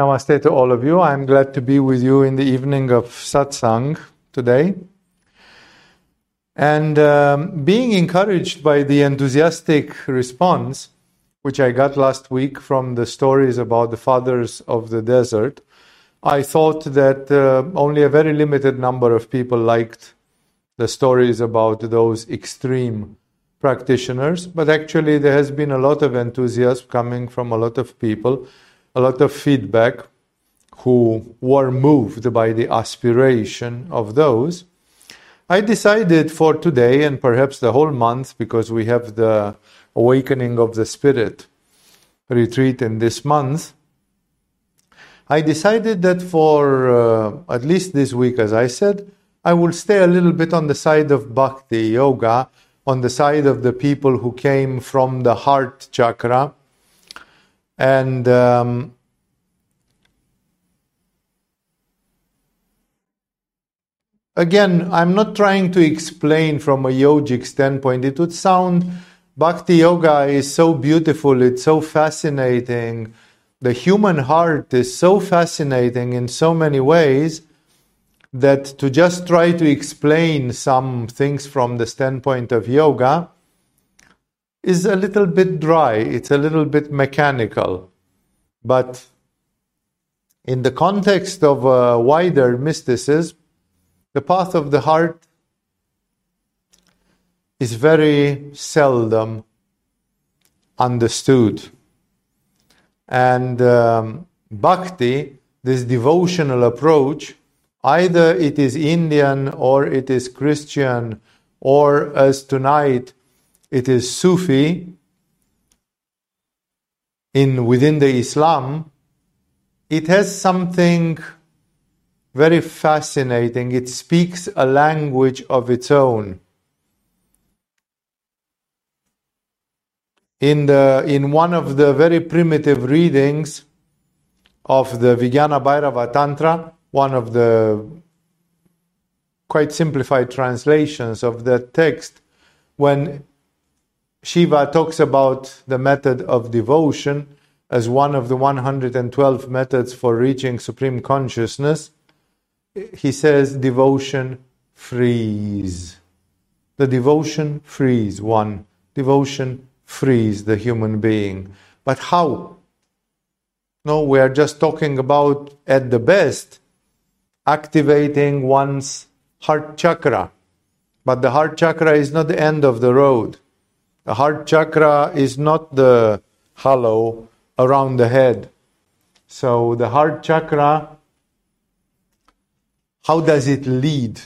Namaste to all of you. I'm glad to be with you in the evening of satsang today. And um, being encouraged by the enthusiastic response, which I got last week from the stories about the fathers of the desert, I thought that uh, only a very limited number of people liked the stories about those extreme practitioners, but actually there has been a lot of enthusiasm coming from a lot of people, a lot of feedback who were moved by the aspiration of those. I decided for today and perhaps the whole month, because we have the awakening of the spirit retreat in this month, I decided that for uh, at least this week, as I said, I will stay a little bit on the side of bhakti yoga on the side of the people who came from the heart chakra. And um, again, I'm not trying to explain from a yogic standpoint. It would sound bhakti yoga is so beautiful, it's so fascinating. The human heart is so fascinating in so many ways that to just try to explain some things from the standpoint of yoga is a little bit dry, it's a little bit mechanical. But in the context of a wider mysticism, the path of the heart is very seldom understood. And um, bhakti, this devotional approach, Either it is Indian or it is Christian, or as tonight it is Sufi in within the Islam, it has something very fascinating. It speaks a language of its own. In, the, in one of the very primitive readings of the Vijnana Bhairava Tantra, one of the quite simplified translations of that text when Shiva talks about the method of devotion as one of the 112 methods for reaching supreme consciousness. He says devotion frees. The devotion frees one. Devotion frees the human being. But how? No, we are just talking about at the best activating one's heart chakra. But the heart chakra is not the end of the road. The heart chakra is not the hollow around the head. So the heart chakra, how does it lead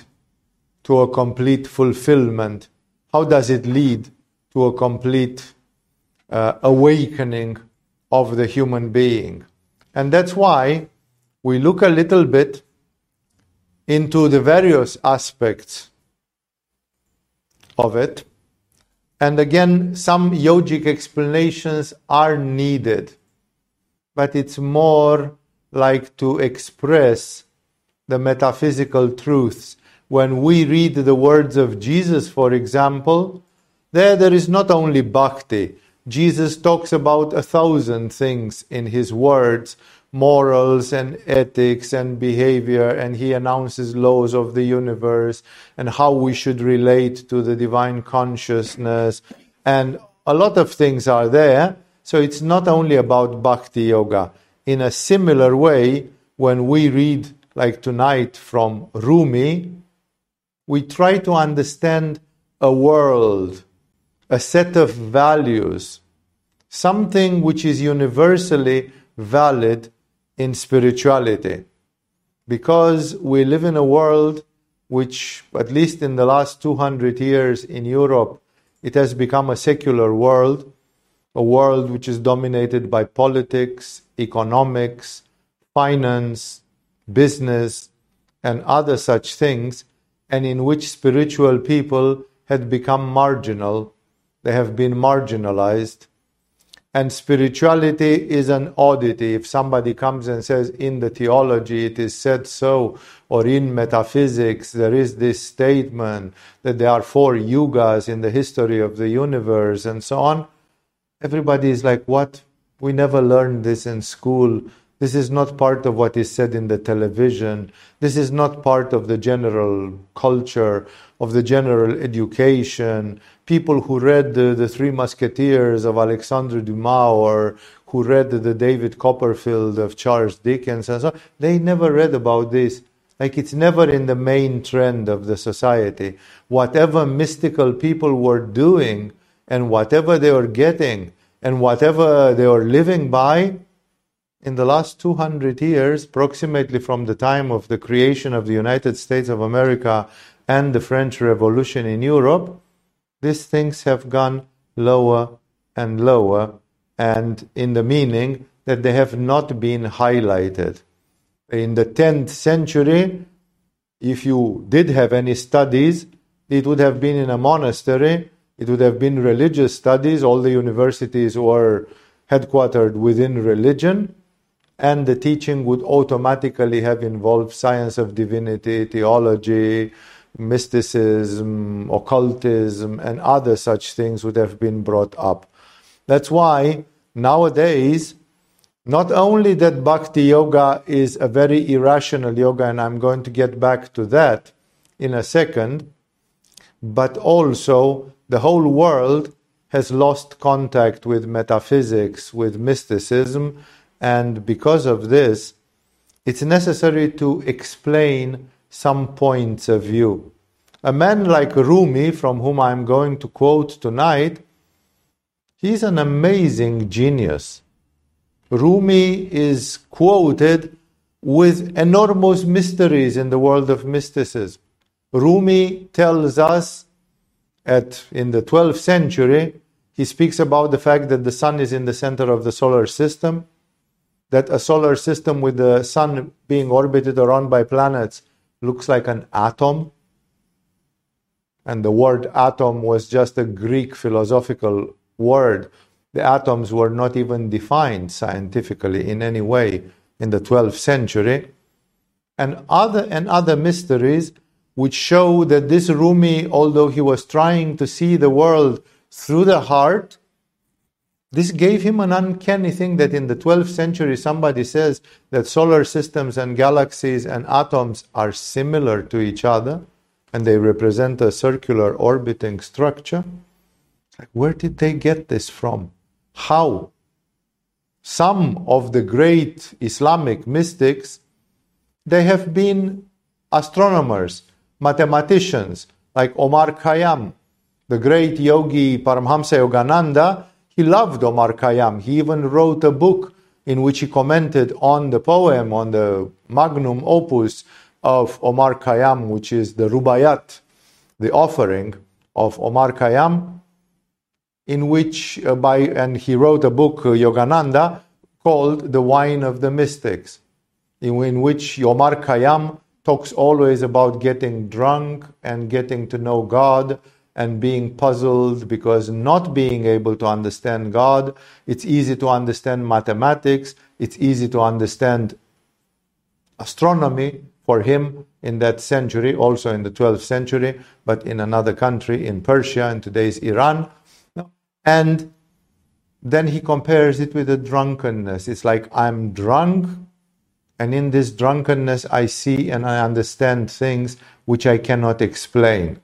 to a complete fulfillment? How does it lead to a complete uh, awakening of the human being? And that's why we look a little bit into the various aspects of it. And again, some yogic explanations are needed, but it's more like to express the metaphysical truths. When we read the words of Jesus, for example, there there is not only bhakti. Jesus talks about a thousand things in his words morals and ethics and behavior, and he announces laws of the universe and how we should relate to the divine consciousness. And a lot of things are there. So it's not only about bhakti yoga. In a similar way, when we read, like tonight from Rumi, we try to understand a world, a set of values, something which is universally valid in spirituality. Because we live in a world which, at least in the last 200 years in Europe, it has become a secular world, a world which is dominated by politics, economics, finance, business, and other such things, and in which spiritual people had become marginal, they have been marginalized and spirituality is an oddity. If somebody comes and says, in the theology it is said so, or in metaphysics there is this statement that there are four yugas in the history of the universe and so on, everybody is like, what? We never learned this in school. This is not part of what is said in the television. This is not part of the general culture, of the general education. People who read the, the Three Musketeers of Alexandre Dumas or who read the David Copperfield of Charles Dickens and so on, they never read about this. Like it's never in the main trend of the society. Whatever mystical people were doing and whatever they were getting and whatever they were living by, in the last 200 years, approximately from the time of the creation of the United States of America and the French Revolution in Europe, these things have gone lower and lower, and in the meaning that they have not been highlighted. In the 10th century, if you did have any studies, it would have been in a monastery, it would have been religious studies, all the universities were headquartered within religion and the teaching would automatically have involved science of divinity, theology, mysticism, occultism, and other such things would have been brought up. That's why nowadays, not only that bhakti yoga is a very irrational yoga, and I'm going to get back to that in a second, but also the whole world has lost contact with metaphysics, with mysticism, and because of this, it's necessary to explain some points of view. A man like Rumi, from whom I'm going to quote tonight, he's an amazing genius. Rumi is quoted with enormous mysteries in the world of mysticism. Rumi tells us at in the 12th century, he speaks about the fact that the sun is in the center of the solar system that a solar system with the sun being orbited around by planets looks like an atom. And the word atom was just a Greek philosophical word. The atoms were not even defined scientifically in any way in the 12th century. And other, and other mysteries which show that this Rumi, although he was trying to see the world through the heart, this gave him an uncanny thing that in the 12th century somebody says that solar systems and galaxies and atoms are similar to each other and they represent a circular orbiting structure. Where did they get this from? How? Some of the great Islamic mystics, they have been astronomers, mathematicians, like Omar Khayyam, the great yogi Paramhamsa Yogananda he loved Omar Khayyam. He even wrote a book in which he commented on the poem, on the magnum opus of Omar Khayyam, which is the Rubaiyat, the offering of Omar Khayyam, in which uh, by and he wrote a book, uh, Yogananda, called The Wine of the Mystics, in, in which Omar Khayyam talks always about getting drunk and getting to know God and being puzzled because not being able to understand God, it's easy to understand mathematics, it's easy to understand astronomy for him in that century, also in the 12th century, but in another country, in Persia, in today's Iran. And then he compares it with a drunkenness. It's like I'm drunk, and in this drunkenness, I see and I understand things which I cannot explain.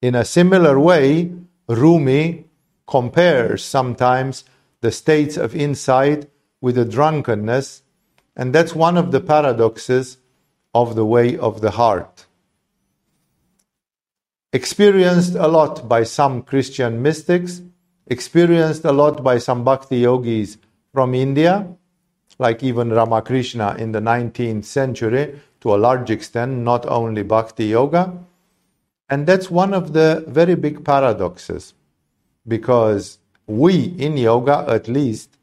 In a similar way, Rumi compares sometimes the states of insight with the drunkenness, and that's one of the paradoxes of the way of the heart. Experienced a lot by some Christian mystics, experienced a lot by some bhakti yogis from India, like even Ramakrishna in the 19th century, to a large extent, not only bhakti yoga and that's one of the very big paradoxes because we in yoga, at least,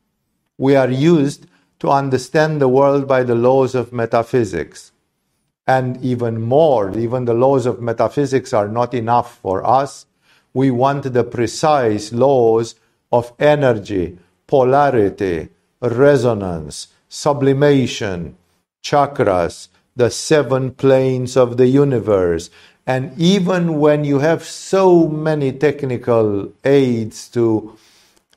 we are used to understand the world by the laws of metaphysics. And even more, even the laws of metaphysics are not enough for us. We want the precise laws of energy, polarity, resonance, sublimation, chakras, the seven planes of the universe, and even when you have so many technical aids to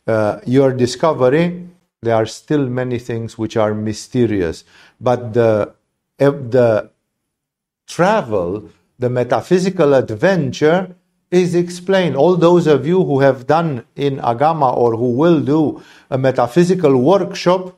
uh, your discovery, there are still many things which are mysterious. But the, the travel, the metaphysical adventure is explained. All those of you who have done in Agama or who will do a metaphysical workshop,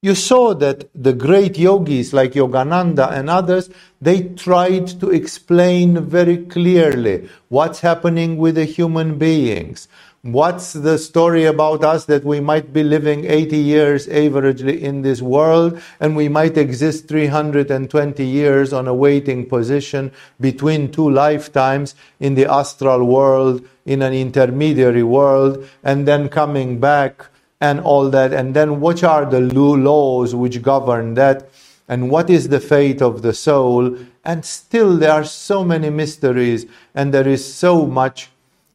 you saw that the great yogis like Yogananda and others, they tried to explain very clearly what's happening with the human beings. What's the story about us that we might be living 80 years averagely in this world and we might exist 320 years on a waiting position between two lifetimes in the astral world, in an intermediary world, and then coming back and all that. And then what are the laws which govern that? And what is the fate of the soul? And still, there are so many mysteries, and there is so much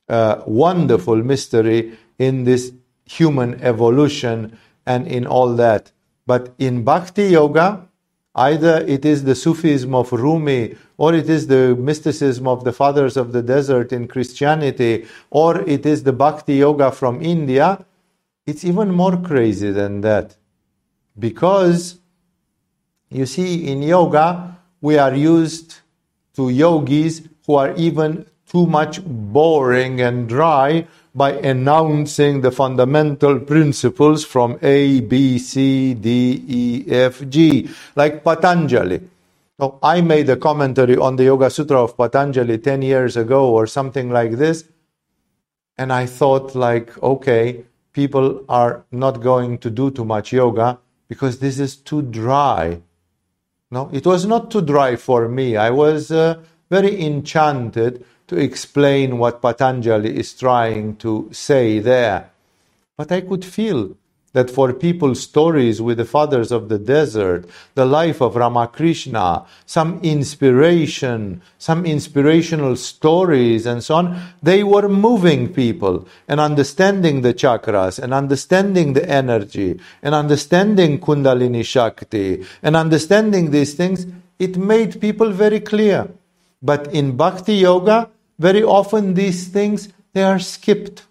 uh, wonderful mystery in this human evolution and in all that. But in Bhakti Yoga, either it is the Sufism of Rumi, or it is the mysticism of the fathers of the desert in Christianity, or it is the Bhakti Yoga from India, it's even more crazy than that. Because, you see, in yoga, we are used to yogis who are even too much boring and dry by announcing the fundamental principles from A, B, C, D, E, F, G, like Patanjali. So I made a commentary on the Yoga Sutra of Patanjali 10 years ago or something like this. And I thought, like, okay, people are not going to do too much yoga because this is too dry. No, it was not too dry for me. I was uh, very enchanted to explain what Patanjali is trying to say there. But I could feel that for people stories with the fathers of the desert, the life of Ramakrishna, some inspiration, some inspirational stories and so on, they were moving people and understanding the chakras and understanding the energy and understanding Kundalini Shakti and understanding these things, it made people very clear. But in Bhakti Yoga, very often these things, they are skipped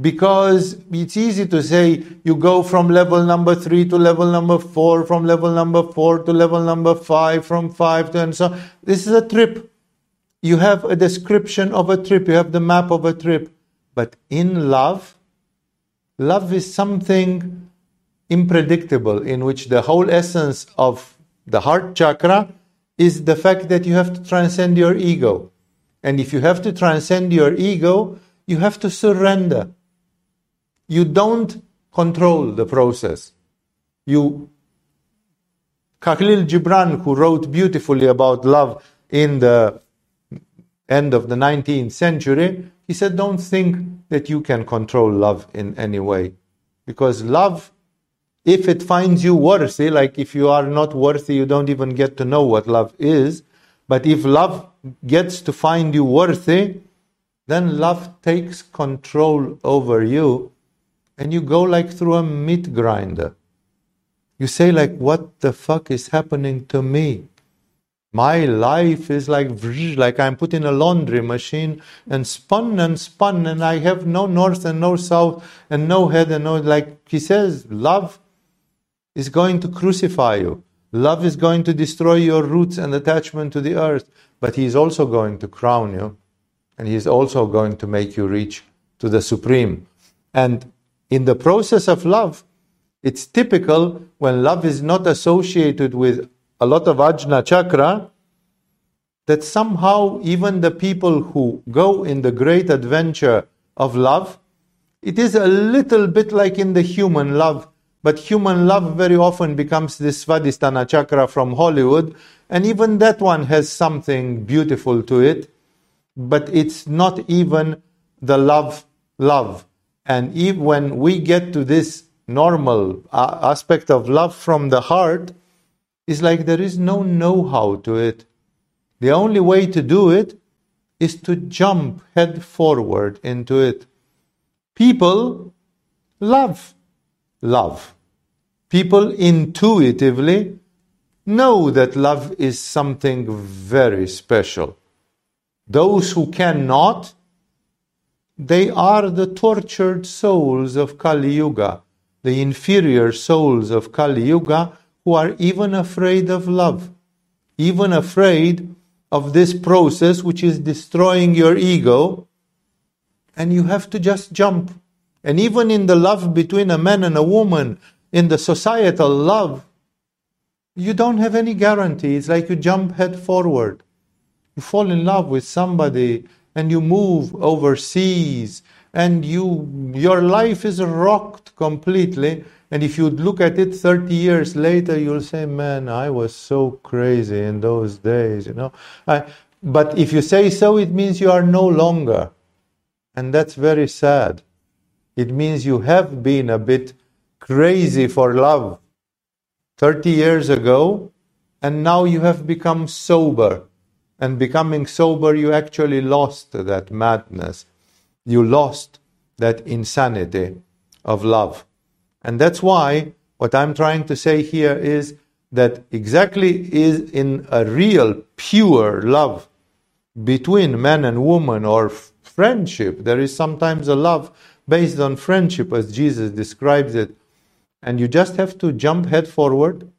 because it's easy to say you go from level number three to level number four, from level number four to level number five, from five to and so on. This is a trip. You have a description of a trip, you have the map of a trip. But in love, love is something unpredictable in which the whole essence of the heart chakra is the fact that you have to transcend your ego. And if you have to transcend your ego, you have to surrender you don't control the process. You, Khalil Gibran, who wrote beautifully about love in the end of the 19th century, he said, Don't think that you can control love in any way. Because love, if it finds you worthy, like if you are not worthy, you don't even get to know what love is. But if love gets to find you worthy, then love takes control over you and you go like through a meat grinder. You say like, what the fuck is happening to me? My life is like like I'm put in a laundry machine and spun and spun and I have no north and no south and no head and no like he says, love is going to crucify you. Love is going to destroy your roots and attachment to the earth, but he is also going to crown you and he is also going to make you reach to the supreme. And in the process of love, it's typical when love is not associated with a lot of ajna chakra that somehow even the people who go in the great adventure of love, it is a little bit like in the human love, but human love very often becomes this Svadhisthana chakra from Hollywood, and even that one has something beautiful to it, but it's not even the love love. And if, when we get to this normal uh, aspect of love from the heart, it's like there is no know how to it. The only way to do it is to jump head forward into it. People love love. People intuitively know that love is something very special. Those who cannot they are the tortured souls of Kali Yuga. the inferior souls of Kali Yuga who are even afraid of love, even afraid of this process which is destroying your ego, and you have to just jump. And even in the love between a man and a woman, in the societal love, you don't have any guarantee. It's like you jump head forward. You fall in love with somebody and you move overseas and you your life is rocked completely. And if you look at it 30 years later you'll say man i was so crazy in those days you know? I, but if you say so it means you are no longer. And that's very sad. It means you have been a bit crazy for love 30 years ago and now you have become sober and becoming sober, you actually lost that madness. You lost that insanity of love. And that's why what I'm trying to say here is that exactly is in a real, pure love between man and woman or friendship. There is sometimes a love based on friendship, as Jesus describes it. And you just have to jump head forward.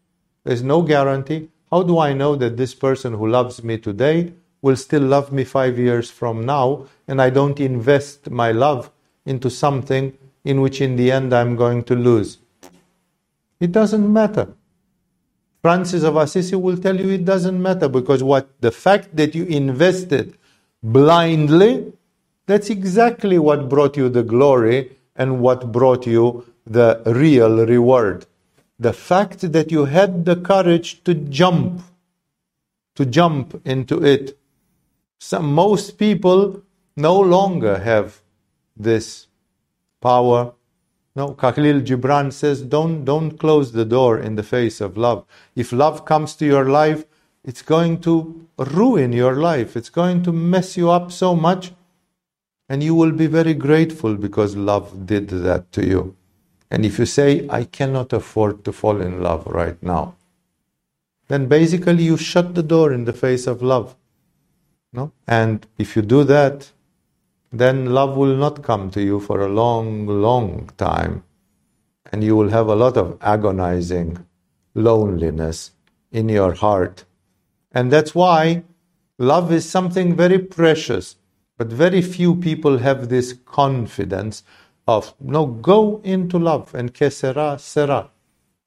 There's no guarantee. How do I know that this person who loves me today will still love me five years from now and I don't invest my love into something in which in the end I'm going to lose? It doesn't matter. Francis of Assisi will tell you it doesn't matter because what the fact that you invested blindly, that's exactly what brought you the glory and what brought you the real reward the fact that you had the courage to jump, to jump into it. Some, most people no longer have this power. No, Khalil Gibran says, don't, don't close the door in the face of love. If love comes to your life, it's going to ruin your life. It's going to mess you up so much. And you will be very grateful because love did that to you. And if you say, I cannot afford to fall in love right now, then basically you shut the door in the face of love. No? And if you do that, then love will not come to you for a long, long time. And you will have a lot of agonizing loneliness in your heart. And that's why love is something very precious. But very few people have this confidence of no go into love and que sera sera.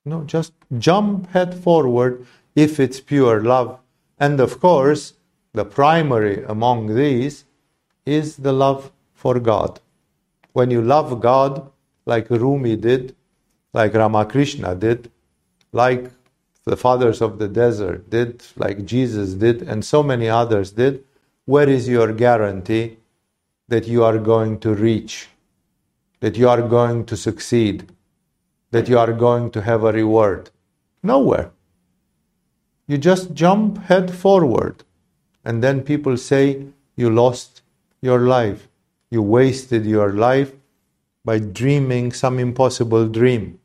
No just jump head forward if it's pure love. And of course the primary among these is the love for god. When you love god like rumi did like ramakrishna did like the fathers of the desert did like jesus did and so many others did where is your guarantee that you are going to reach that you are going to succeed, that you are going to have a reward. Nowhere. You just jump head forward, and then people say you lost your life. You wasted your life by dreaming some impossible dream.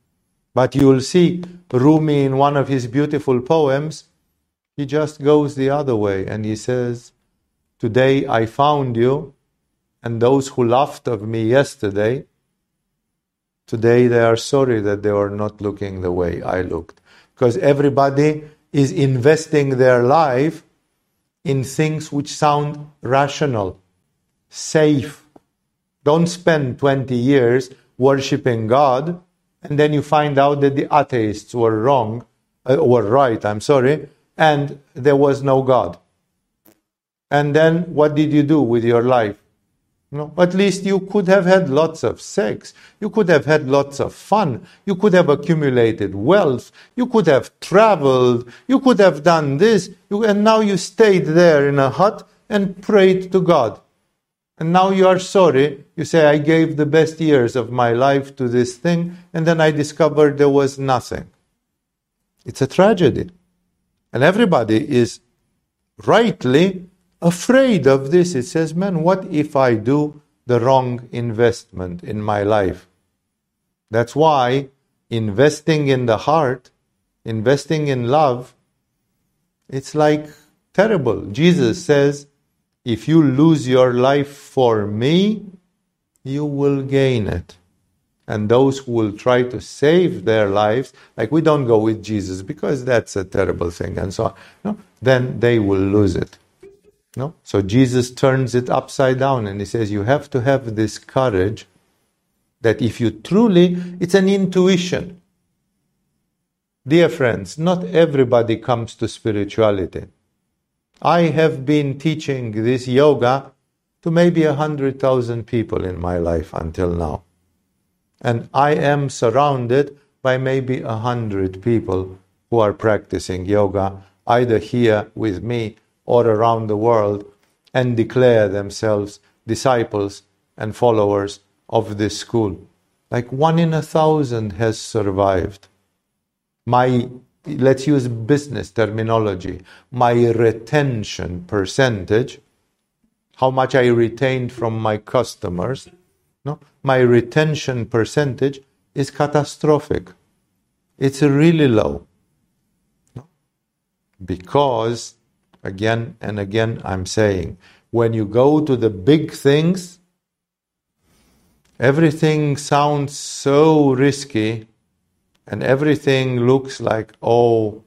But you will see Rumi in one of his beautiful poems, he just goes the other way and he says, Today I found you, and those who laughed of me yesterday, Today they are sorry that they were not looking the way I looked. Because everybody is investing their life in things which sound rational, safe. Don't spend 20 years worshipping God and then you find out that the atheists were wrong, uh, were right, I'm sorry, and there was no God. And then what did you do with your life? No, at least you could have had lots of sex. You could have had lots of fun. You could have accumulated wealth. You could have traveled. You could have done this. You, and now you stayed there in a hut and prayed to God. And now you are sorry. You say, I gave the best years of my life to this thing, and then I discovered there was nothing. It's a tragedy. And everybody is rightly afraid of this. It says, man, what if I do the wrong investment in my life? That's why investing in the heart, investing in love, it's like terrible. Jesus says, if you lose your life for me, you will gain it. And those who will try to save their lives, like we don't go with Jesus because that's a terrible thing and so on, no? then they will lose it. No? So Jesus turns it upside down and he says, You have to have this courage that if you truly, it's an intuition. Dear friends, not everybody comes to spirituality. I have been teaching this yoga to maybe a hundred thousand people in my life until now. And I am surrounded by maybe a hundred people who are practicing yoga, either here with me or around the world, and declare themselves disciples and followers of this school. Like one in a thousand has survived. My, let's use business terminology, my retention percentage, how much I retained from my customers, no? my retention percentage is catastrophic. It's really low. Because, again and again, I'm saying, when you go to the big things, everything sounds so risky and everything looks like, oh,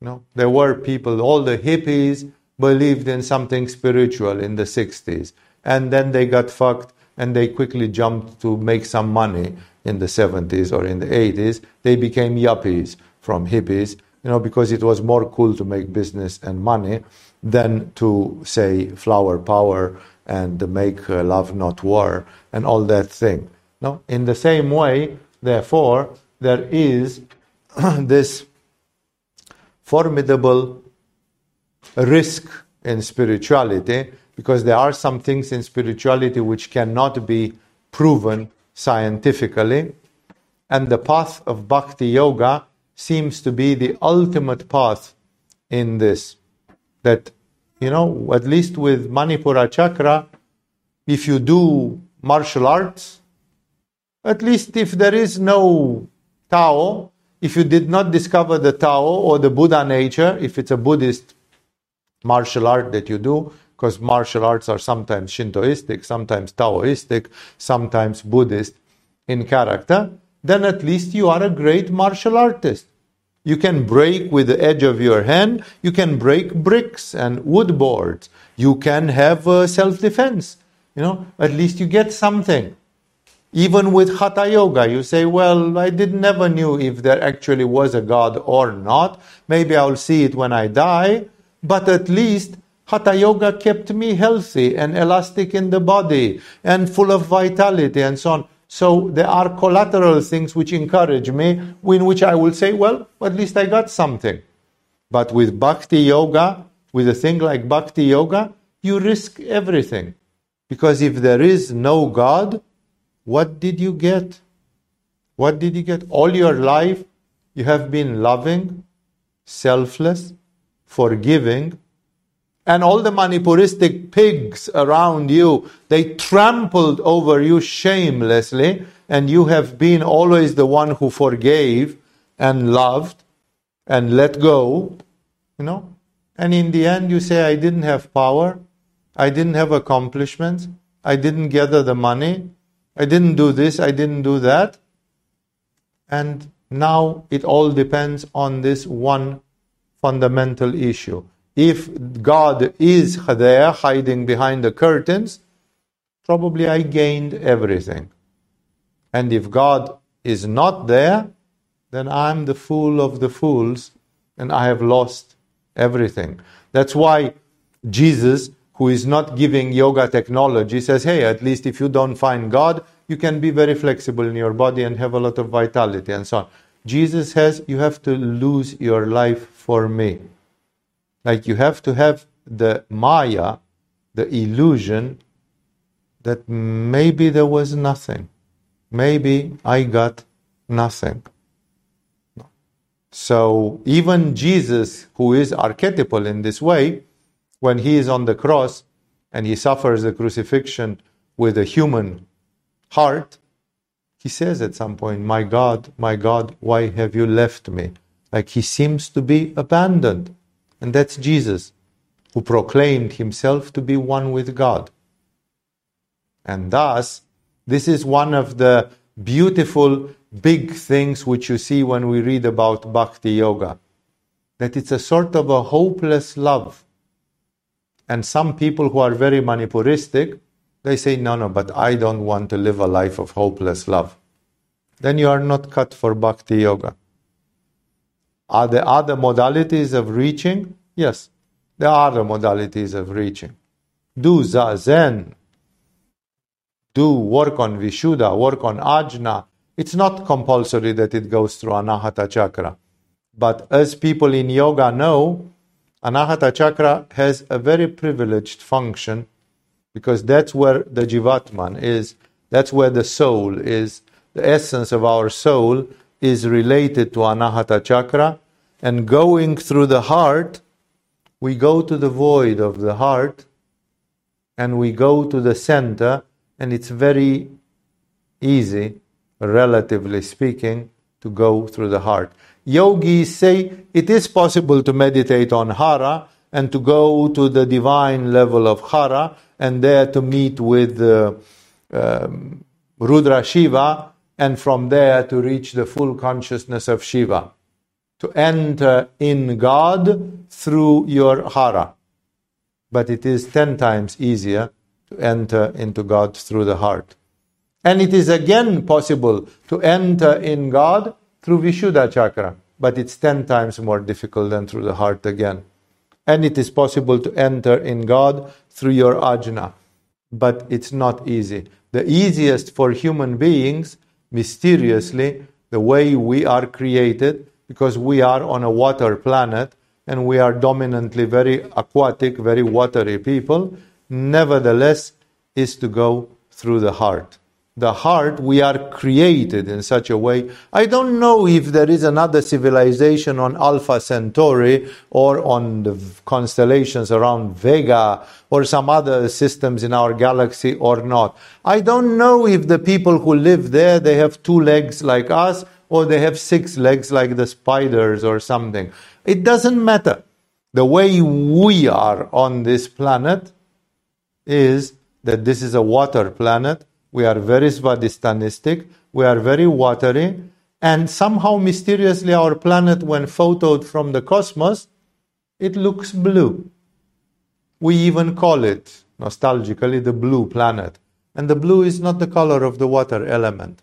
no, there were people, all the hippies believed in something spiritual in the 60s, and then they got fucked and they quickly jumped to make some money in the 70s or in the 80s. They became yuppies from hippies, you know, because it was more cool to make business and money than to say flower power and make uh, love not war and all that thing. No, in the same way, therefore, there is this formidable risk in spirituality because there are some things in spirituality which cannot be proven scientifically. And the path of bhakti yoga seems to be the ultimate path in this. That, you know, at least with Manipura chakra, if you do martial arts, at least if there is no Tao, if you did not discover the Tao or the Buddha nature, if it's a Buddhist martial art that you do, because martial arts are sometimes Shintoistic, sometimes Taoistic, sometimes Buddhist in character, then at least you are a great martial artist. You can break with the edge of your hand, you can break bricks and wood boards, you can have uh, self defense. You know, at least you get something. Even with Hatha Yoga, you say, well, I did never knew if there actually was a God or not. Maybe I'll see it when I die, but at least Hatha Yoga kept me healthy and elastic in the body and full of vitality and so on. So there are collateral things which encourage me, in which I will say, well, at least I got something. But with Bhakti Yoga, with a thing like Bhakti Yoga, you risk everything. Because if there is no God, what did you get? What did you get? All your life, you have been loving, selfless, forgiving, and all the Manipuristic pigs around you, they trampled over you shamelessly, and you have been always the one who forgave and loved and let go, you know. And in the end, you say, I didn't have power, I didn't have accomplishments, I didn't gather the money, I didn't do this, I didn't do that. And now it all depends on this one fundamental issue if God is there hiding behind the curtains, probably I gained everything. And if God is not there, then I'm the fool of the fools and I have lost everything. That's why Jesus, who is not giving yoga technology, says, hey, at least if you don't find God, you can be very flexible in your body and have a lot of vitality and so on. Jesus says, you have to lose your life for me. Like you have to have the Maya, the illusion that maybe there was nothing. Maybe I got nothing. So even Jesus, who is archetypal in this way, when he is on the cross and he suffers the crucifixion with a human heart, he says at some point, My God, my God, why have you left me? Like he seems to be abandoned. And that's Jesus, who proclaimed himself to be one with God. And thus, this is one of the beautiful, big things which you see when we read about bhakti yoga. That it's a sort of a hopeless love. And some people who are very manipuristic, they say, no, no, but I don't want to live a life of hopeless love. Then you are not cut for bhakti yoga. Are there other modalities of reaching? Yes, there are other modalities of reaching. Do zazen, do work on Vishuddha, work on Ajna. It's not compulsory that it goes through Anahata Chakra. But as people in yoga know, Anahata Chakra has a very privileged function because that's where the Jivatman is, that's where the soul is. The essence of our soul is related to Anahata Chakra, and going through the heart, we go to the void of the heart and we go to the center and it's very easy, relatively speaking, to go through the heart. Yogis say it is possible to meditate on Hara and to go to the divine level of Hara and there to meet with uh, um, Rudra Shiva and from there to reach the full consciousness of Shiva. To enter in God through your Hara. But it is ten times easier to enter into God through the heart. And it is again possible to enter in God through Vishuddha chakra, but it's 10 times more difficult than through the heart again. And it is possible to enter in God through your ajna, but it's not easy. The easiest for human beings, mysteriously, the way we are created, because we are on a water planet and we are dominantly very aquatic, very watery people, nevertheless is to go through the heart. The heart, we are created in such a way. I don't know if there is another civilization on Alpha Centauri or on the constellations around Vega or some other systems in our galaxy or not. I don't know if the people who live there, they have two legs like us or they have six legs like the spiders or something. It doesn't matter. The way we are on this planet, is that this is a water planet. We are very svadhistanistic. We are very watery. And somehow, mysteriously, our planet, when photoed from the cosmos, it looks blue. We even call it, nostalgically, the blue planet. And the blue is not the color of the water element.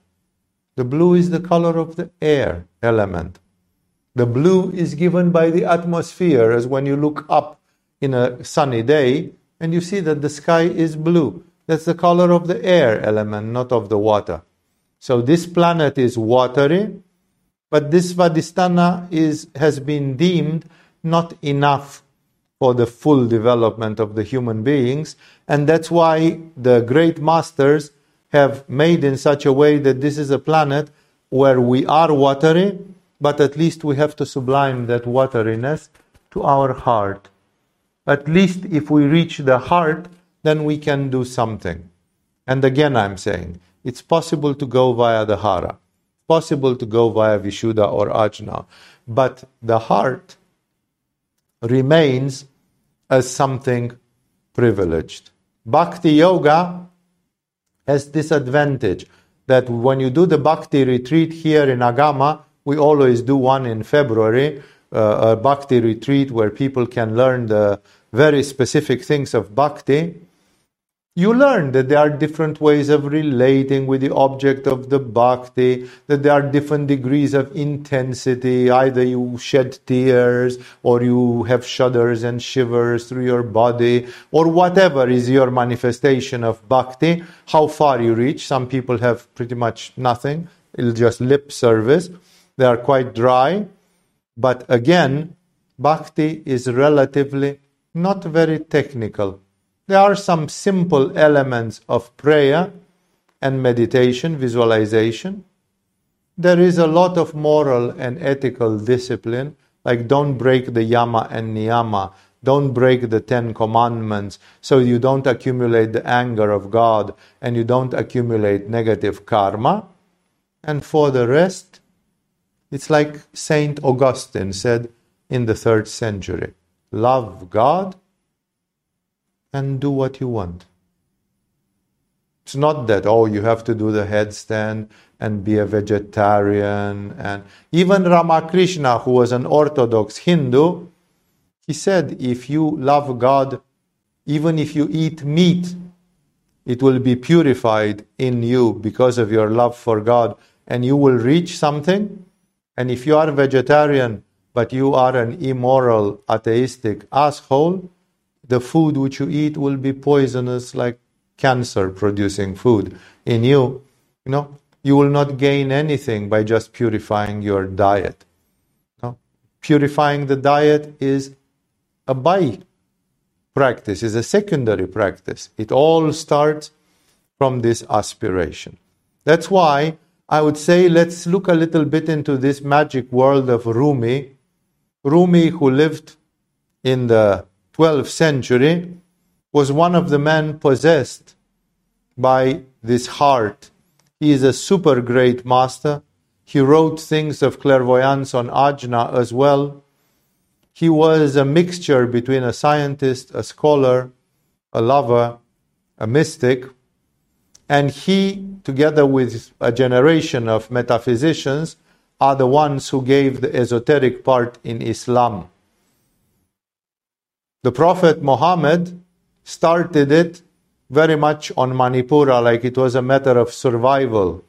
The blue is the color of the air element. The blue is given by the atmosphere, as when you look up in a sunny day, and you see that the sky is blue. That's the color of the air element, not of the water. So this planet is watery, but this Svadhisthana is, has been deemed not enough for the full development of the human beings, and that's why the great masters have made in such a way that this is a planet where we are watery, but at least we have to sublime that wateriness to our heart. At least if we reach the heart, then we can do something. And again, I'm saying it's possible to go via the hara, possible to go via Vishuddha or Ajna, but the heart remains as something privileged. Bhakti Yoga has this advantage that when you do the Bhakti retreat here in Agama, we always do one in February, uh, a bhakti retreat where people can learn the very specific things of bhakti, you learn that there are different ways of relating with the object of the bhakti, that there are different degrees of intensity. Either you shed tears, or you have shudders and shivers through your body, or whatever is your manifestation of bhakti, how far you reach. Some people have pretty much nothing, it's just lip service. They are quite dry. But again, bhakti is relatively not very technical. There are some simple elements of prayer and meditation, visualization. There is a lot of moral and ethical discipline, like don't break the yama and niyama, don't break the Ten Commandments, so you don't accumulate the anger of God and you don't accumulate negative karma. And for the rest, it's like Saint Augustine said in the third century love God and do what you want. It's not that, oh, you have to do the headstand and be a vegetarian. And even Ramakrishna, who was an Orthodox Hindu, he said, if you love God, even if you eat meat, it will be purified in you because of your love for God, and you will reach something. And if you are vegetarian, but you are an immoral, atheistic asshole, the food which you eat will be poisonous like cancer producing food in you. You know, you will not gain anything by just purifying your diet. No? Purifying the diet is a by practice, is a secondary practice. It all starts from this aspiration. That's why I would say let's look a little bit into this magic world of Rumi. Rumi, who lived in the 12th century, was one of the men possessed by this heart. He is a super great master. He wrote things of clairvoyance on Ajna as well. He was a mixture between a scientist, a scholar, a lover, a mystic, and he, together with a generation of metaphysicians, are the ones who gave the esoteric part in Islam. The Prophet Muhammad started it very much on Manipura like it was a matter of survival,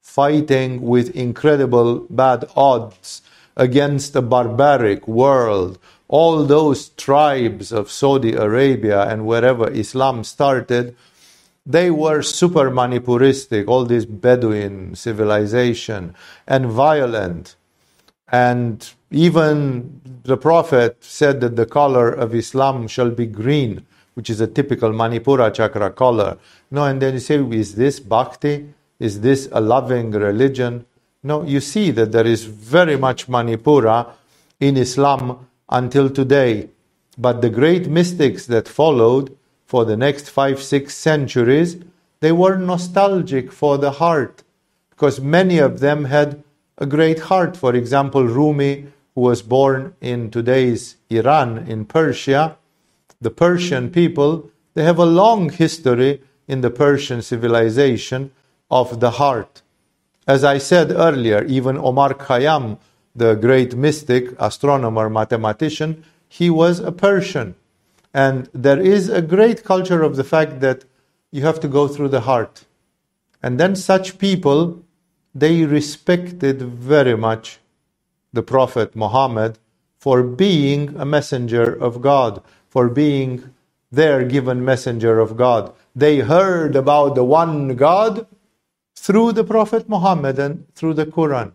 fighting with incredible bad odds against a barbaric world. All those tribes of Saudi Arabia and wherever Islam started, they were super Manipuristic, all this Bedouin civilization, and violent. And even the Prophet said that the color of Islam shall be green which is a typical Manipura chakra color. No, and then you say, is this bhakti? Is this a loving religion? No, you see that there is very much Manipura in Islam until today. But the great mystics that followed for the next five, six centuries, they were nostalgic for the heart because many of them had a great heart. For example, Rumi, who was born in today's Iran, in Persia, the Persian people, they have a long history in the Persian civilization of the heart. As I said earlier, even Omar Khayyam, the great mystic, astronomer, mathematician, he was a Persian. And there is a great culture of the fact that you have to go through the heart. And then such people, they respected very much the Prophet Muhammad for being a messenger of God, for being their given messenger of God. They heard about the one God through the Prophet Muhammad and through the Quran.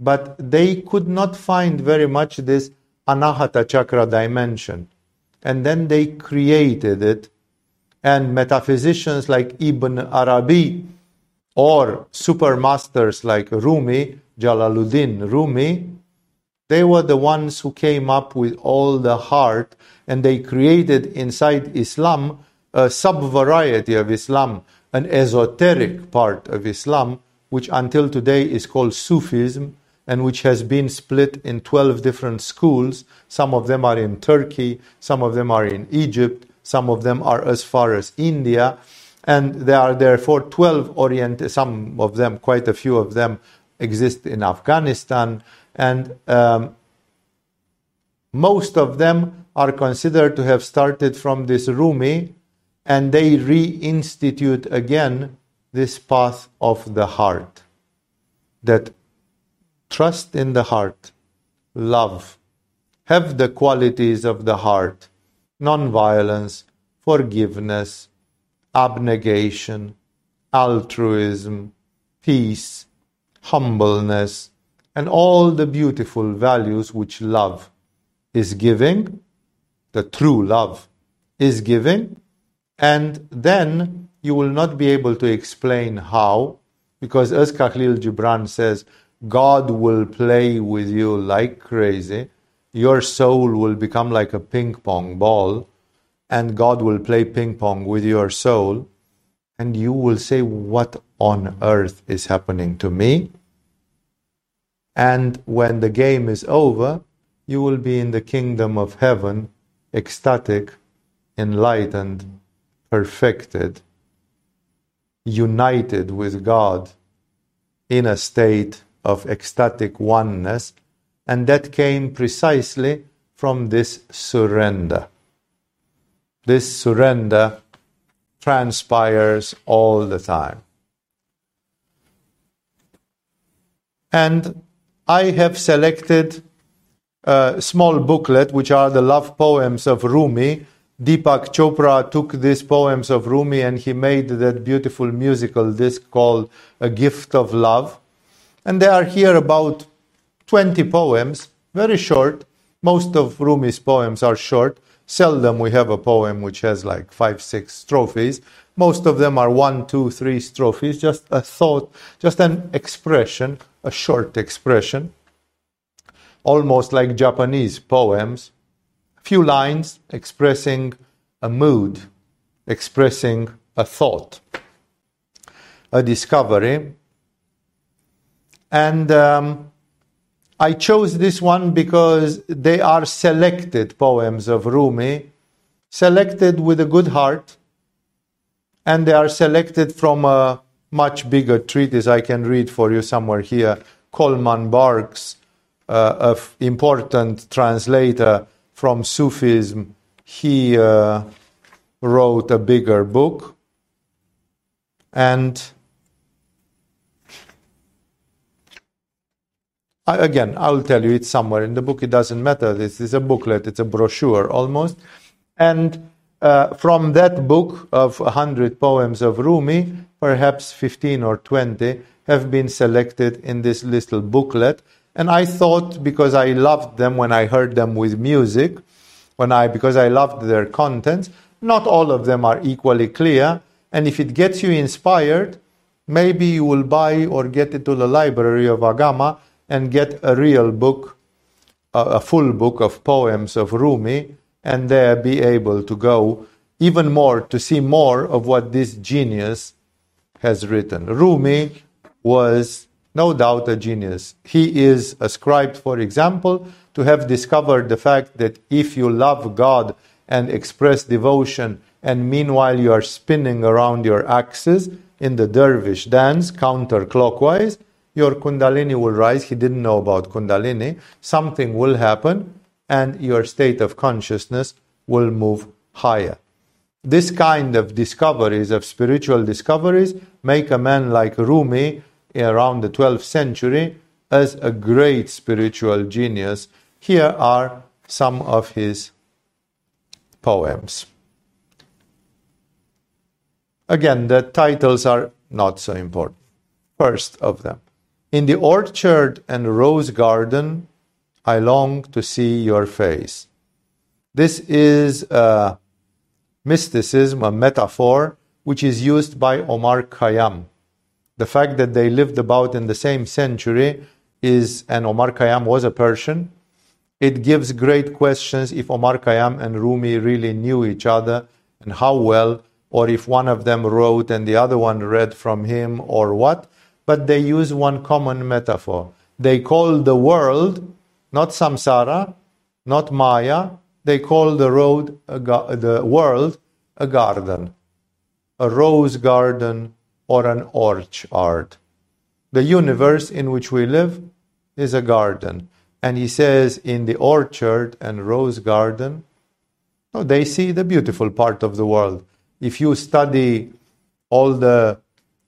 But they could not find very much this Anahata Chakra dimension. And then they created it. And metaphysicians like Ibn Arabi or supermasters like Rumi, Jalaluddin Rumi, they were the ones who came up with all the heart and they created inside Islam a sub variety of Islam, an esoteric part of Islam, which until today is called Sufism and which has been split in 12 different schools. Some of them are in Turkey, some of them are in Egypt, some of them are as far as India. And there are therefore 12 Orient, some of them, quite a few of them, exist in Afghanistan. And um, most of them are considered to have started from this Rumi and they reinstitute again this path of the heart. That trust in the heart, love, have the qualities of the heart, non-violence, forgiveness, abnegation, altruism, peace, humbleness, and all the beautiful values which love is giving the true love is giving, and then you will not be able to explain how, because as Khalil Gibran says, God will play with you like crazy. Your soul will become like a ping pong ball, and God will play ping pong with your soul, and you will say, What on earth is happening to me? And when the game is over, you will be in the kingdom of heaven ecstatic, enlightened, perfected. united with God in a state of ecstatic oneness, and that came precisely from this surrender. This surrender transpires all the time. And I have selected a small booklet, which are the love poems of Rumi. Deepak Chopra took these poems of Rumi and he made that beautiful musical disc called A Gift of Love. And there are here about 20 poems, very short. Most of Rumi's poems are short. Seldom we have a poem which has like five, six strophes. Most of them are one, two, three strophes, just a thought, just an expression, a short expression, almost like Japanese poems. A few lines expressing a mood, expressing a thought, a discovery. And um, I chose this one because they are selected poems of Rumi, selected with a good heart, and they are selected from a much bigger treatise I can read for you somewhere here, Coleman Barks, uh, an important translator from Sufism. He uh, wrote a bigger book, and I, again, I'll tell you it's somewhere in the book. It doesn't matter. This is a booklet. It's a brochure almost, and uh, from that book of 100 poems of Rumi, perhaps 15 or 20 have been selected in this little booklet. And I thought because I loved them when I heard them with music, when I because I loved their contents, not all of them are equally clear. And if it gets you inspired, maybe you will buy or get it to the library of Agama and get a real book, a full book of poems of Rumi and there be able to go even more to see more of what this genius has written. Rumi was no doubt a genius. He is ascribed, for example, to have discovered the fact that if you love God and express devotion, and meanwhile you are spinning around your axis in the dervish dance counterclockwise, your Kundalini will rise. He didn't know about Kundalini. Something will happen, and your state of consciousness will move higher. This kind of discoveries, of spiritual discoveries, make a man like Rumi around the 12th century as a great spiritual genius. Here are some of his poems. Again, the titles are not so important. First of them In the orchard and rose garden, I long to see your face. This is a mysticism, a metaphor, which is used by Omar Khayyam. The fact that they lived about in the same century is, and Omar Khayyam was a Persian, it gives great questions if Omar Khayyam and Rumi really knew each other and how well, or if one of them wrote and the other one read from him, or what. But they use one common metaphor. They call the world not samsara, not maya. They call the road, the world, a garden, a rose garden or an orchard. The universe in which we live is a garden. And he says, in the orchard and rose garden, they see the beautiful part of the world. If you study all the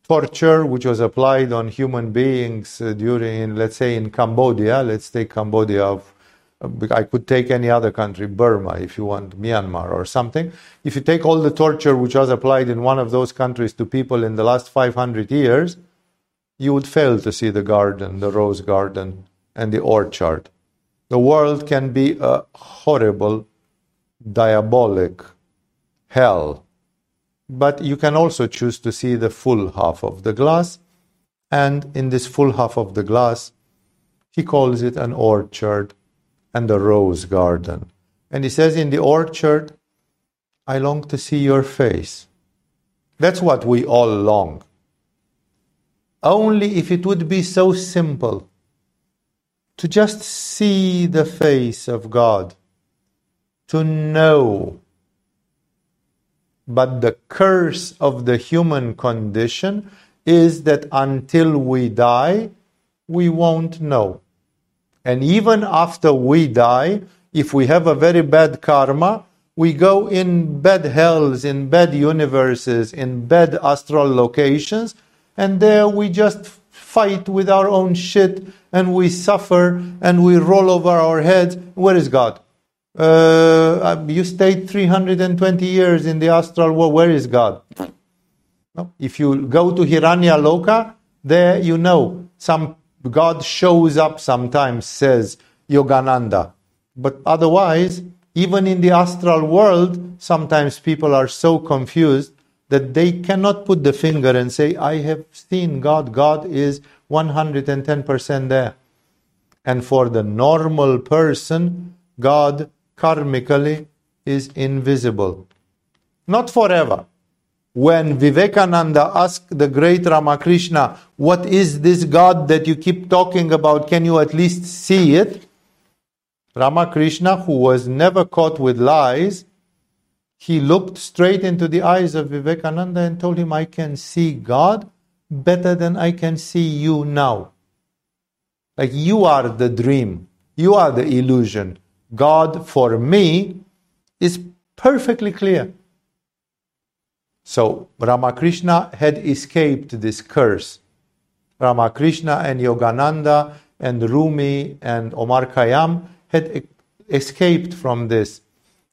torture which was applied on human beings uh, during, let's say, in Cambodia. Let's take Cambodia. Of, uh, I could take any other country, Burma, if you want, Myanmar or something. If you take all the torture which was applied in one of those countries to people in the last 500 years, you would fail to see the garden, the rose garden, and the orchard. The world can be a horrible, diabolic hell but you can also choose to see the full half of the glass. And in this full half of the glass, he calls it an orchard and a rose garden. And he says, In the orchard, I long to see your face. That's what we all long. Only if it would be so simple to just see the face of God, to know But the curse of the human condition is that until we die, we won't know. And even after we die, if we have a very bad karma, we go in bad hells, in bad universes, in bad astral locations, and there we just fight with our own shit and we suffer and we roll over our heads. Where is God? Uh, you stayed 320 years in the astral world. Where is God? No? If you go to Hiranya Loka, there you know some God shows up sometimes, says Yogananda. But otherwise, even in the astral world, sometimes people are so confused that they cannot put the finger and say, I have seen God. God is 110% there. And for the normal person, God karmically is invisible. Not forever. When Vivekananda asked the great Ramakrishna, What is this God that you keep talking about? Can you at least see it? Ramakrishna, who was never caught with lies, he looked straight into the eyes of Vivekananda and told him, I can see God better than I can see you now. Like you are the dream, you are the illusion. God for me is perfectly clear. So Ramakrishna had escaped this curse. Ramakrishna and Yogananda and Rumi and Omar Khayyam had escaped from this.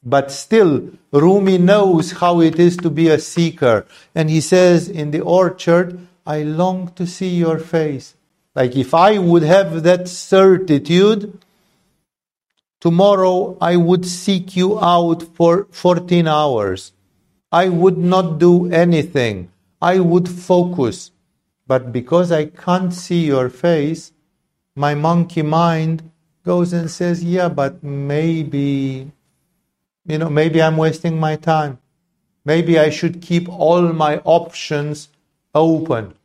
But still, Rumi knows how it is to be a seeker. And he says in the orchard, I long to see your face. Like if I would have that certitude, tomorrow I would seek you out for 14 hours. I would not do anything. I would focus. But because I can't see your face, my monkey mind goes and says, Yeah, but maybe, you know, maybe I'm wasting my time. Maybe I should keep all my options open.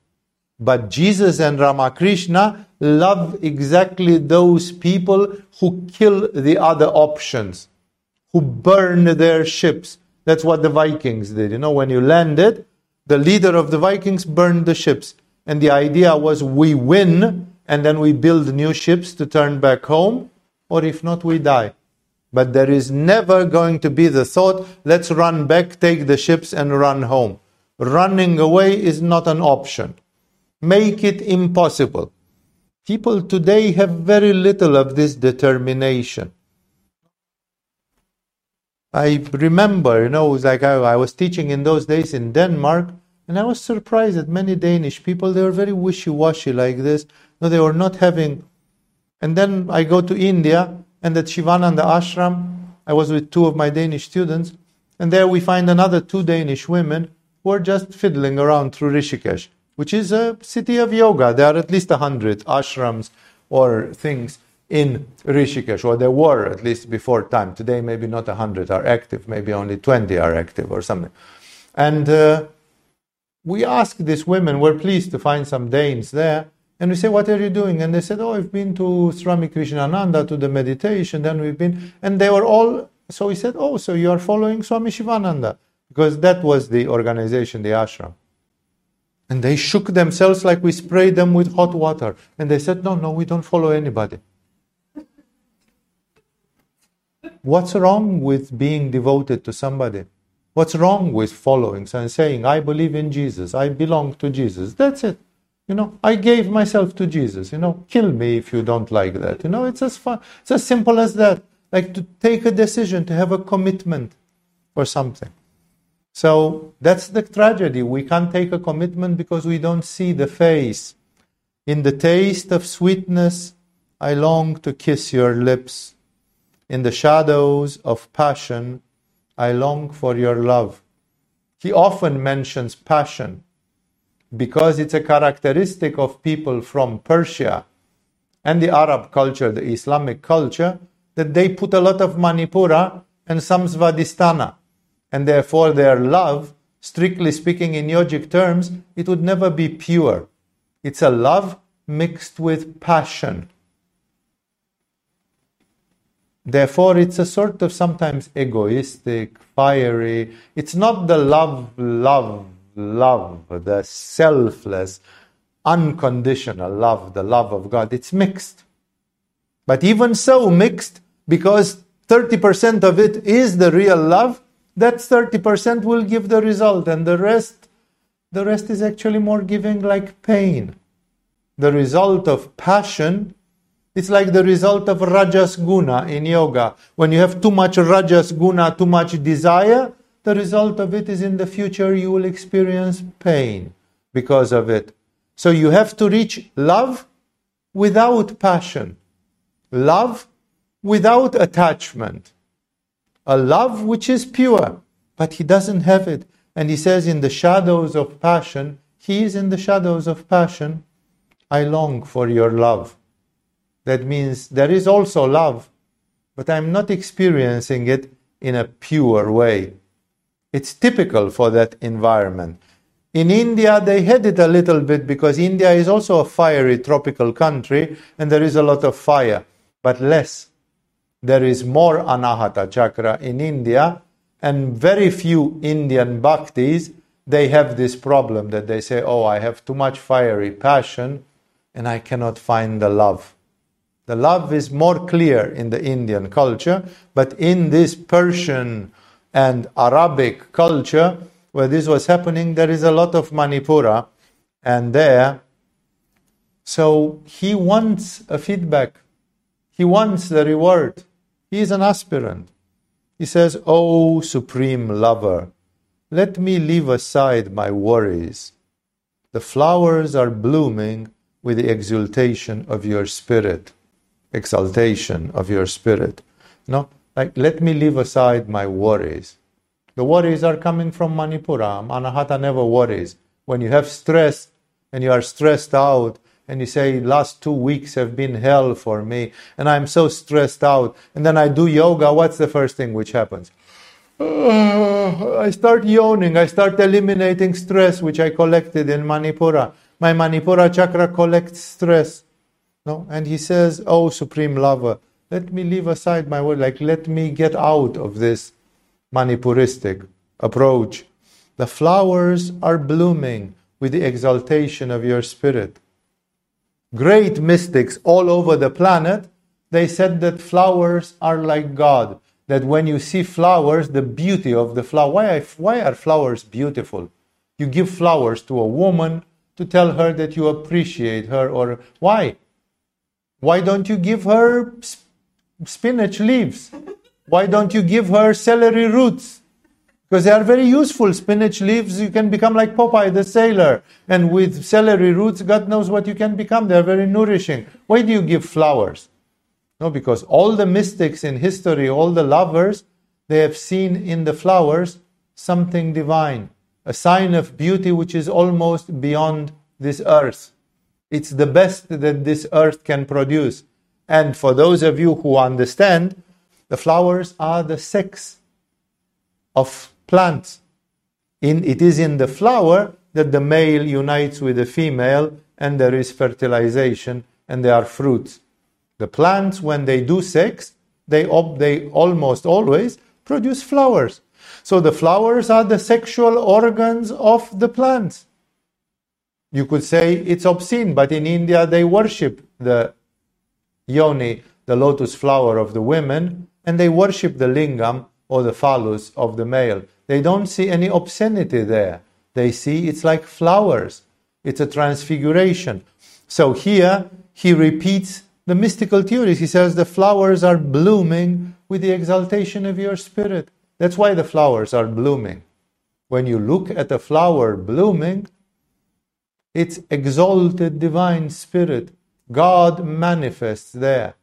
But Jesus and Ramakrishna love exactly those people who kill the other options, who burn their ships. That's what the Vikings did. You know, when you landed, the leader of the Vikings burned the ships. And the idea was we win and then we build new ships to turn back home, or if not, we die. But there is never going to be the thought, let's run back, take the ships, and run home. Running away is not an option. Make it impossible. People today have very little of this determination. I remember, you know, it was like I, I was teaching in those days in Denmark, and I was surprised that many Danish people, they were very wishy-washy like this. No, they were not having. And then I go to India, and at Shivananda ashram, I was with two of my Danish students, and there we find another two Danish women who are just fiddling around through Rishikesh, which is a city of yoga. There are at least a hundred ashrams or things in Rishikesh, or there were at least before time. Today, maybe not a hundred are active, maybe only 20 are active or something. And uh, we asked these women, we're pleased to find some Danes there, and we say, What are you doing? And they said, Oh, I've been to Swami Krishnananda to the meditation. Then we've been, and they were all, so we said, Oh, so you are following Swami Shivananda. Because that was the organization, the ashram. And they shook themselves like we sprayed them with hot water. And they said, No, no, we don't follow anybody. What's wrong with being devoted to somebody? What's wrong with following and saying, I believe in Jesus, I belong to Jesus? That's it. You know, I gave myself to Jesus. You know, kill me if you don't like that. You know, it's as fun, it's as simple as that. Like to take a decision, to have a commitment or something. So that's the tragedy. We can't take a commitment because we don't see the face. In the taste of sweetness, I long to kiss your lips. In the shadows of passion, I long for your love. He often mentions passion because it's a characteristic of people from Persia and the Arab culture, the Islamic culture, that they put a lot of Manipura and some Svadhisthana. And therefore, their love, strictly speaking in yogic terms, it would never be pure. It's a love mixed with passion. therefore, it's a sort of sometimes egoistic, fiery. It's not the love, love, love, the selfless, unconditional love, the love of God. It's mixed. But even so, mixed because 30% of it is the real love, that 30% will give the result, and the rest, the rest is actually more giving like pain. The result of passion it's like the result of rajas guna in yoga. When you have too much rajas guna, too much desire, the result of it is in the future you will experience pain because of it. So you have to reach love without passion, love without attachment, a love which is pure, but he doesn't have it. And he says, in the shadows of passion, he is in the shadows of passion. I long for your love. That means there is also love, but I'm not experiencing it in a pure way. It's typical for that environment. In India, they had it a little bit because India is also a fiery tropical country and there is a lot of fire, but less. There is more Anahata chakra in India, and very few Indian bhaktis they have this problem that they say, Oh, I have too much fiery passion and I cannot find the love. The love is more clear in the Indian culture, but in this Persian and Arabic culture, where this was happening, there is a lot of Manipura, and there, so he wants a feedback. He wants the reward. He is an aspirant. He says, Oh, supreme lover, let me leave aside my worries. The flowers are blooming with the exultation of your spirit, exaltation of your spirit. No, like, let me leave aside my worries. The worries are coming from Manipura. Anahata never worries. When you have stress and you are stressed out and you say, last two weeks have been hell for me and I'm so stressed out, and then I do yoga, what's the first thing which happens? Uh, I start yawning. I start eliminating stress which I collected in Manipura. My Manipura chakra collects stress. No? And he says, Oh, Supreme Lover, let me leave aside my word, like let me get out of this Manipuristic approach. The flowers are blooming with the exaltation of your spirit. Great mystics all over the planet, they said that flowers are like God. That when you see flowers, the beauty of the flower, why, why are flowers beautiful? You give flowers to a woman to tell her that you appreciate her, or why? Why don't you give her spinach leaves? Why don't you give her celery roots? Because they are very useful. Spinach leaves, you can become like Popeye the sailor. And with celery roots, God knows what you can become. They are very nourishing. Why do you give flowers? No, because all the mystics in history, all the lovers, they have seen in the flowers something divine, a sign of beauty which is almost beyond this earth. It's the best that this earth can produce. And for those of you who understand, the flowers are the sex of plants. In, it is in the flower that the male unites with the female and there is fertilization and there are fruits. The plants, when they do sex, they, they almost always produce flowers. So the flowers are the sexual organs of the plants. You could say it's obscene, but in India they worship the yoni, the lotus flower of the women, and they worship the lingam or the phallus of the male. They don't see any obscenity there. They see it's like flowers, it's a transfiguration. So here he repeats the mystical theories. He says the flowers are blooming with the exaltation of your spirit. That's why the flowers are blooming. When you look at a flower blooming, it's exalted divine spirit. God manifests there.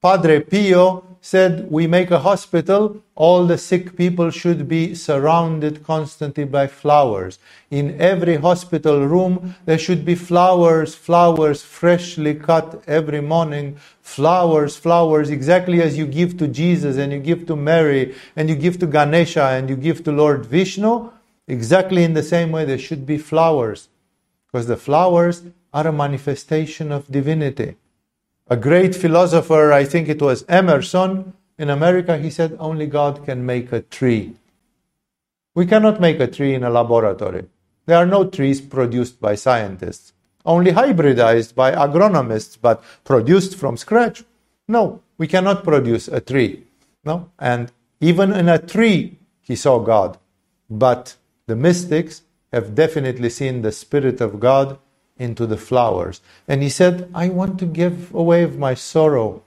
Padre Pio said, We make a hospital, all the sick people should be surrounded constantly by flowers. In every hospital room, there should be flowers, flowers freshly cut every morning. Flowers, flowers, exactly as you give to Jesus and you give to Mary and you give to Ganesha and you give to Lord Vishnu. Exactly in the same way, there should be flowers. Because the flowers are a manifestation of divinity A great philosopher, I think it was Emerson, in America, he said only God can make a tree. We cannot make a tree in a laboratory. There are no trees produced by scientists, only hybridized by agronomists, but produced from scratch. No, we cannot produce a tree. No, and even in a tree, he saw God. But the mystics have definitely seen the Spirit of God into the flowers. And he said, I want to give away my sorrow.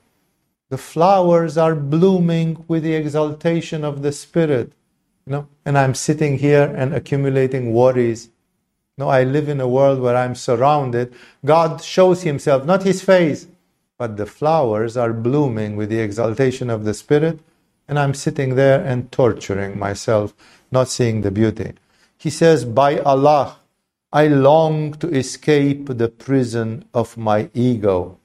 The flowers are blooming with the exaltation of the Spirit. You know, and I'm sitting here and accumulating worries. No, I live in a world where I'm surrounded. God shows himself, not his face, but the flowers are blooming with the exaltation of the Spirit, and I'm sitting there and torturing myself, not seeing the beauty. He says, By Allah, I long to escape the prison of my ego.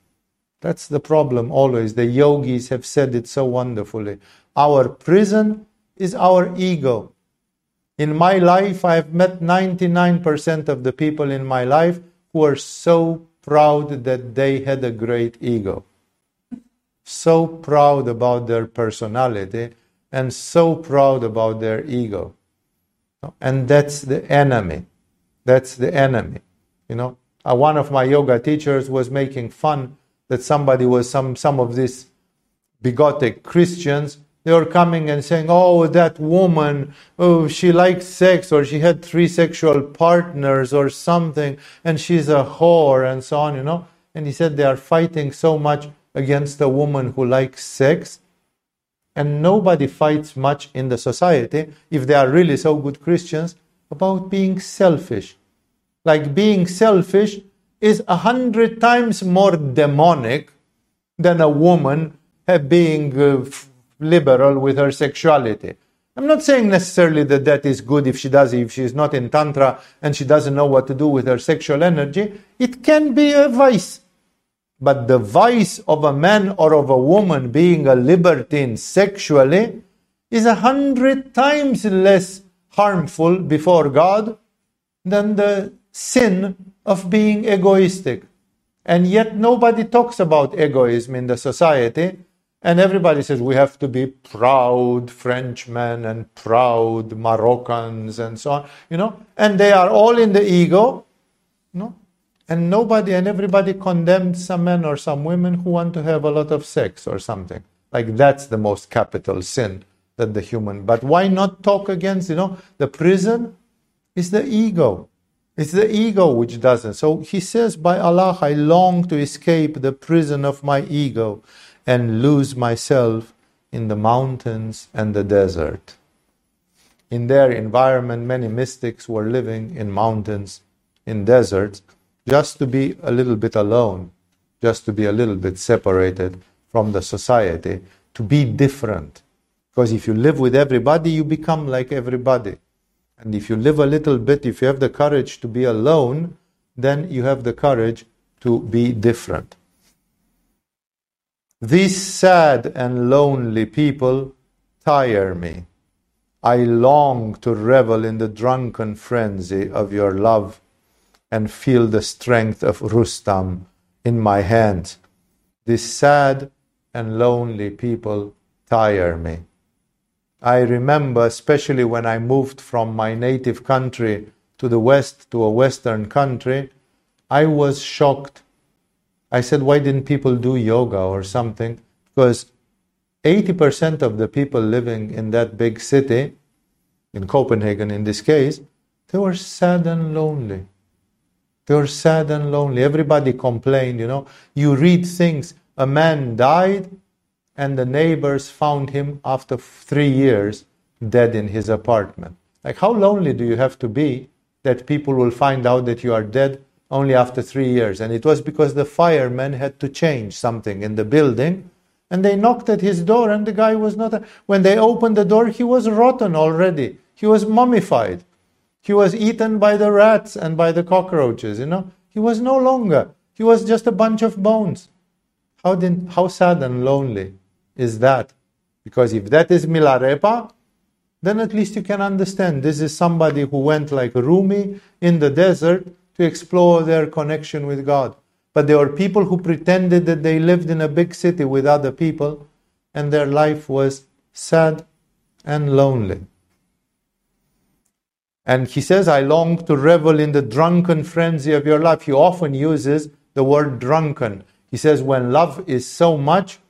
That's the problem always. The yogis have said it so wonderfully. Our prison is our ego. In my life, I've met 99% of the people in my life who are so proud that they had a great ego. So proud about their personality and so proud about their ego. And that's the enemy. That's the enemy. You know, uh, one of my yoga teachers was making fun that somebody was some some of these bigoted Christians. They were coming and saying, "Oh, that woman, oh, she likes sex, or she had three sexual partners, or something, and she's a whore, and so on." You know. And he said they are fighting so much against a woman who likes sex, and nobody fights much in the society if they are really so good Christians about being selfish. Like being selfish is a hundred times more demonic than a woman being uh, liberal with her sexuality. I'm not saying necessarily that that is good if she does, if she's not in Tantra and she doesn't know what to do with her sexual energy. It can be a vice. But the vice of a man or of a woman being a libertine sexually is a hundred times less harmful before God than the sin of being egoistic. And yet nobody talks about egoism in the society. And everybody says we have to be proud Frenchmen and proud Moroccans and so on, you know, and they are all in the ego, no? And nobody and everybody condemns some men or some women who want to have a lot of sex or something. Like that's the most capital sin than the human. But why not talk against, you know, the prison is the ego. It's the ego which doesn't. So he says, By Allah, I long to escape the prison of my ego and lose myself in the mountains and the desert. In their environment, many mystics were living in mountains, in deserts, just to be a little bit alone, just to be a little bit separated from the society, to be different. Because if you live with everybody, you become like everybody. And if you live a little bit, if you have the courage to be alone, then you have the courage to be different. These sad and lonely people tire me. I long to revel in the drunken frenzy of your love and feel the strength of Rustam in my hands. These sad and lonely people tire me. I remember, especially when I moved from my native country to the West, to a Western country, I was shocked. I said, why didn't people do yoga or something? Because 80% of the people living in that big city, in Copenhagen in this case, they were sad and lonely. They were sad and lonely. Everybody complained, you know. You read things. A man died and the neighbors found him after three years dead in his apartment. Like, how lonely do you have to be that people will find out that you are dead only after three years? And it was because the firemen had to change something in the building, and they knocked at his door, and the guy was not. When they opened the door, he was rotten already. He was mummified. He was eaten by the rats and by the cockroaches, you know. He was no longer. He was just a bunch of bones. How, did, how sad and lonely is that. Because if that is Milarepa, then at least you can understand this is somebody who went like Rumi in the desert to explore their connection with God. But there were people who pretended that they lived in a big city with other people and their life was sad and lonely. And he says, I long to revel in the drunken frenzy of your life. He often uses the word drunken. He says, when love is so much,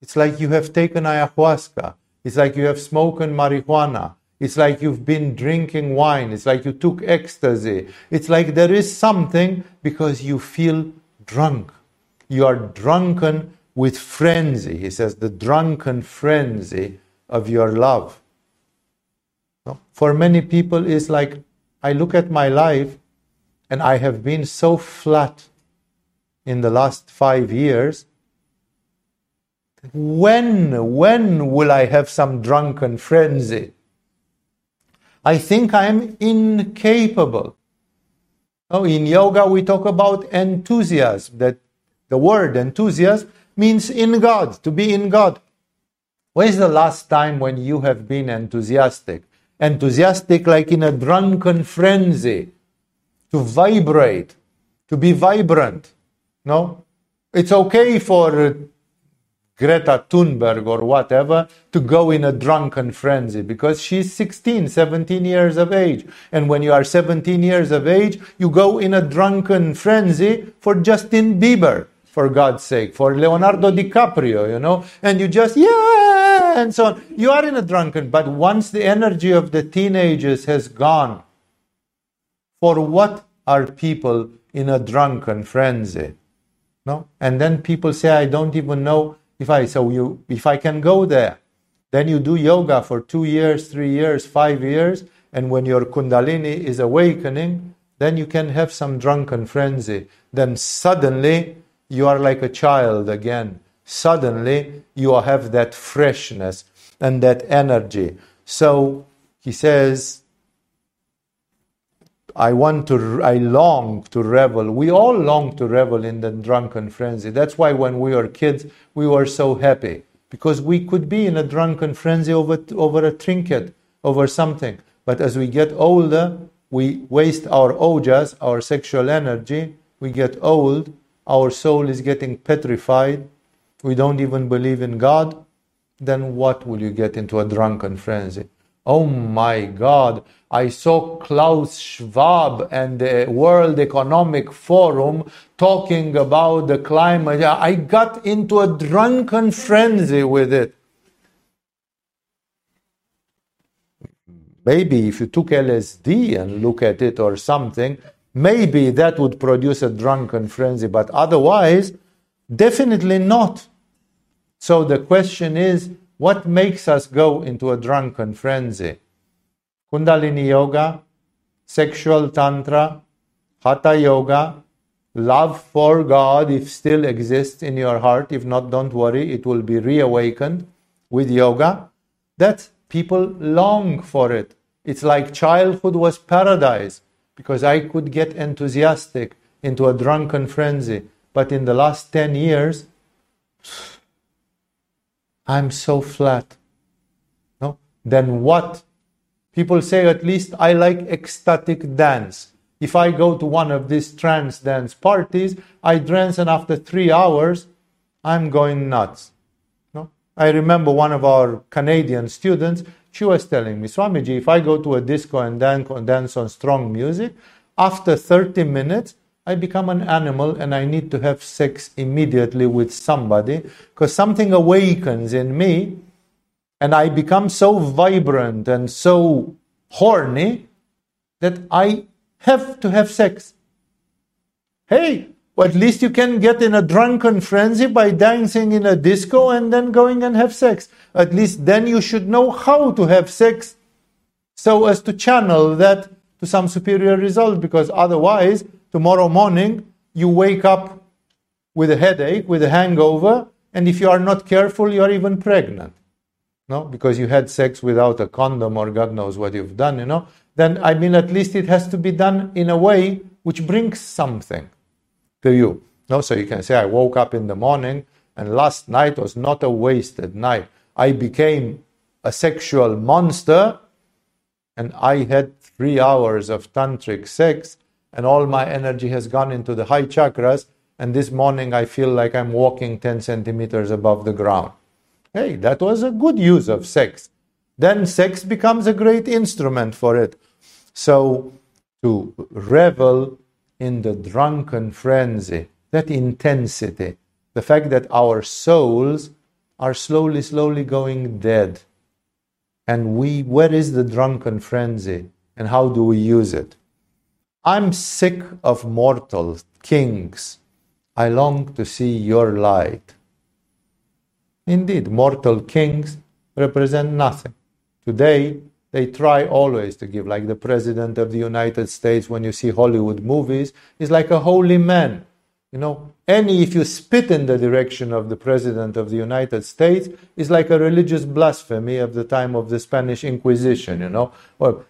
it's like you have taken ayahuasca. It's like you have smoked marijuana. It's like you've been drinking wine. It's like you took ecstasy. It's like there is something because you feel drunk. You are drunken with frenzy. He says, the drunken frenzy of your love. For many people, it's like I look at my life and I have been so flat in the last five years. When, when will I have some drunken frenzy? I think I'm incapable. Oh, in yoga, we talk about enthusiasm, that the word enthusiasm means in God, to be in God. When is the last time when you have been enthusiastic? Enthusiastic, like in a drunken frenzy, to vibrate, to be vibrant. No? It's okay for Greta Thunberg or whatever to go in a drunken frenzy because she's 16, 17 years of age. And when you are 17 years of age, you go in a drunken frenzy for Justin Bieber, for God's sake, for Leonardo DiCaprio, you know, and you just, yeah, and so on. You are in a drunken, but once the energy of the teenagers has gone, for what are people in a drunken frenzy? No? And then people say, I don't even know if I so you if I can go there, then you do yoga for two years, three years, five years, and when your kundalini is awakening, then you can have some drunken frenzy. Then suddenly you are like a child again. Suddenly you have that freshness and that energy. So he says, I want to, I long to revel. We all long to revel in the drunken frenzy. That's why when we were kids, we were so happy because we could be in a drunken frenzy over, over a trinket, over something. But as we get older, we waste our ojas, our sexual energy. We get old. Our soul is getting petrified. We don't even believe in God. Then what will you get into a drunken frenzy? Oh my God, I saw Klaus Schwab and the World Economic Forum talking about the climate. I got into a drunken frenzy with it. Maybe if you took LSD and look at it or something, maybe that would produce a drunken frenzy, but otherwise, definitely not. So the question is what makes us go into a drunken frenzy? Kundalini Yoga, sexual Tantra, Hatha Yoga, love for God, if still exists in your heart. If not, don't worry, it will be reawakened with yoga. That people long for it. It's like childhood was paradise because I could get enthusiastic into a drunken frenzy. But in the last 10 years, I'm so flat. No? Then what? People say, at least I like ecstatic dance. If I go to one of these trance dance parties, I dance and after three hours, I'm going nuts. No? I remember one of our Canadian students, she was telling me, Swamiji, if I go to a disco and dance on strong music, after 30 minutes, I become an animal and I need to have sex immediately with somebody because something awakens in me and I become so vibrant and so horny that I have to have sex. Hey, well, at least you can get in a drunken frenzy by dancing in a disco and then going and have sex. At least then you should know how to have sex so as to channel that to some superior result because otherwise tomorrow morning you wake up with a headache, with a hangover, and if you are not careful, you are even pregnant. No, because you had sex without a condom or God knows what you've done, you know. Then, I mean, at least it has to be done in a way which brings something to you. No, so you can say, I woke up in the morning and last night was not a wasted night. I became a sexual monster and I had three hours of tantric sex and all my energy has gone into the high chakras and this morning I feel like I'm walking 10 centimeters above the ground. Hey, that was a good use of sex. Then sex becomes a great instrument for it. So, to revel in the drunken frenzy, that intensity, the fact that our souls are slowly, slowly going dead. And we, where is the drunken frenzy and how do we use it? I'm sick of mortal kings. I long to see your light. Indeed, mortal kings represent nothing. Today, they try always to give, like the President of the United States, when you see Hollywood movies, is like a holy man. You know, any, if you spit in the direction of the President of the United States, is like a religious blasphemy of the time of the Spanish Inquisition, you know. Well,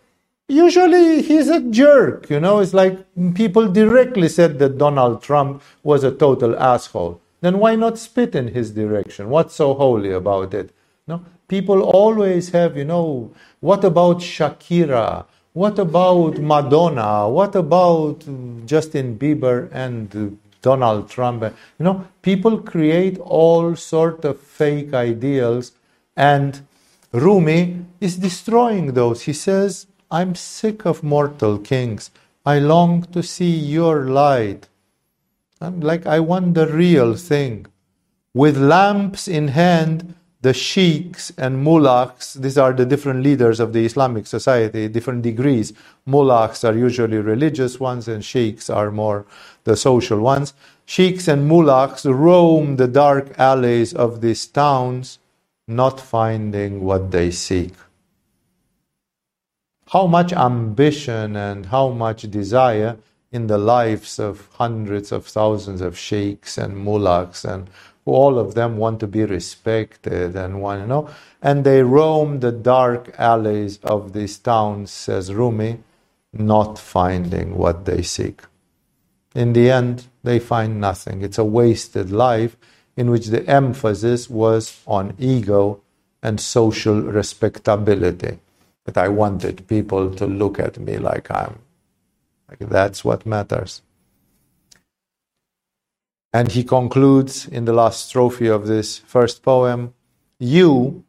usually he's a jerk, you know. It's like people directly said that Donald Trump was a total asshole. Then why not spit in his direction? What's so holy about it? No, people always have, you know, what about Shakira? What about Madonna? What about Justin Bieber and Donald Trump? You know, people create all sort of fake ideals, and Rumi is destroying those. He says, "I'm sick of mortal kings. I long to see your light." I'm like, I want the real thing. With lamps in hand, the sheikhs and mullahs, these are the different leaders of the Islamic society, different degrees. Mullahs are usually religious ones, and sheikhs are more the social ones. Sheikhs and mullahs roam the dark alleys of these towns, not finding what they seek. How much ambition and how much desire in the lives of hundreds of thousands of sheikhs and mullahs and all of them want to be respected and want, you know, and they roam the dark alleys of these towns, says Rumi, not finding what they seek. In the end, they find nothing. It's a wasted life in which the emphasis was on ego and social respectability. That I wanted people to look at me like I'm, like that's what matters. And he concludes in the last strophe of this first poem You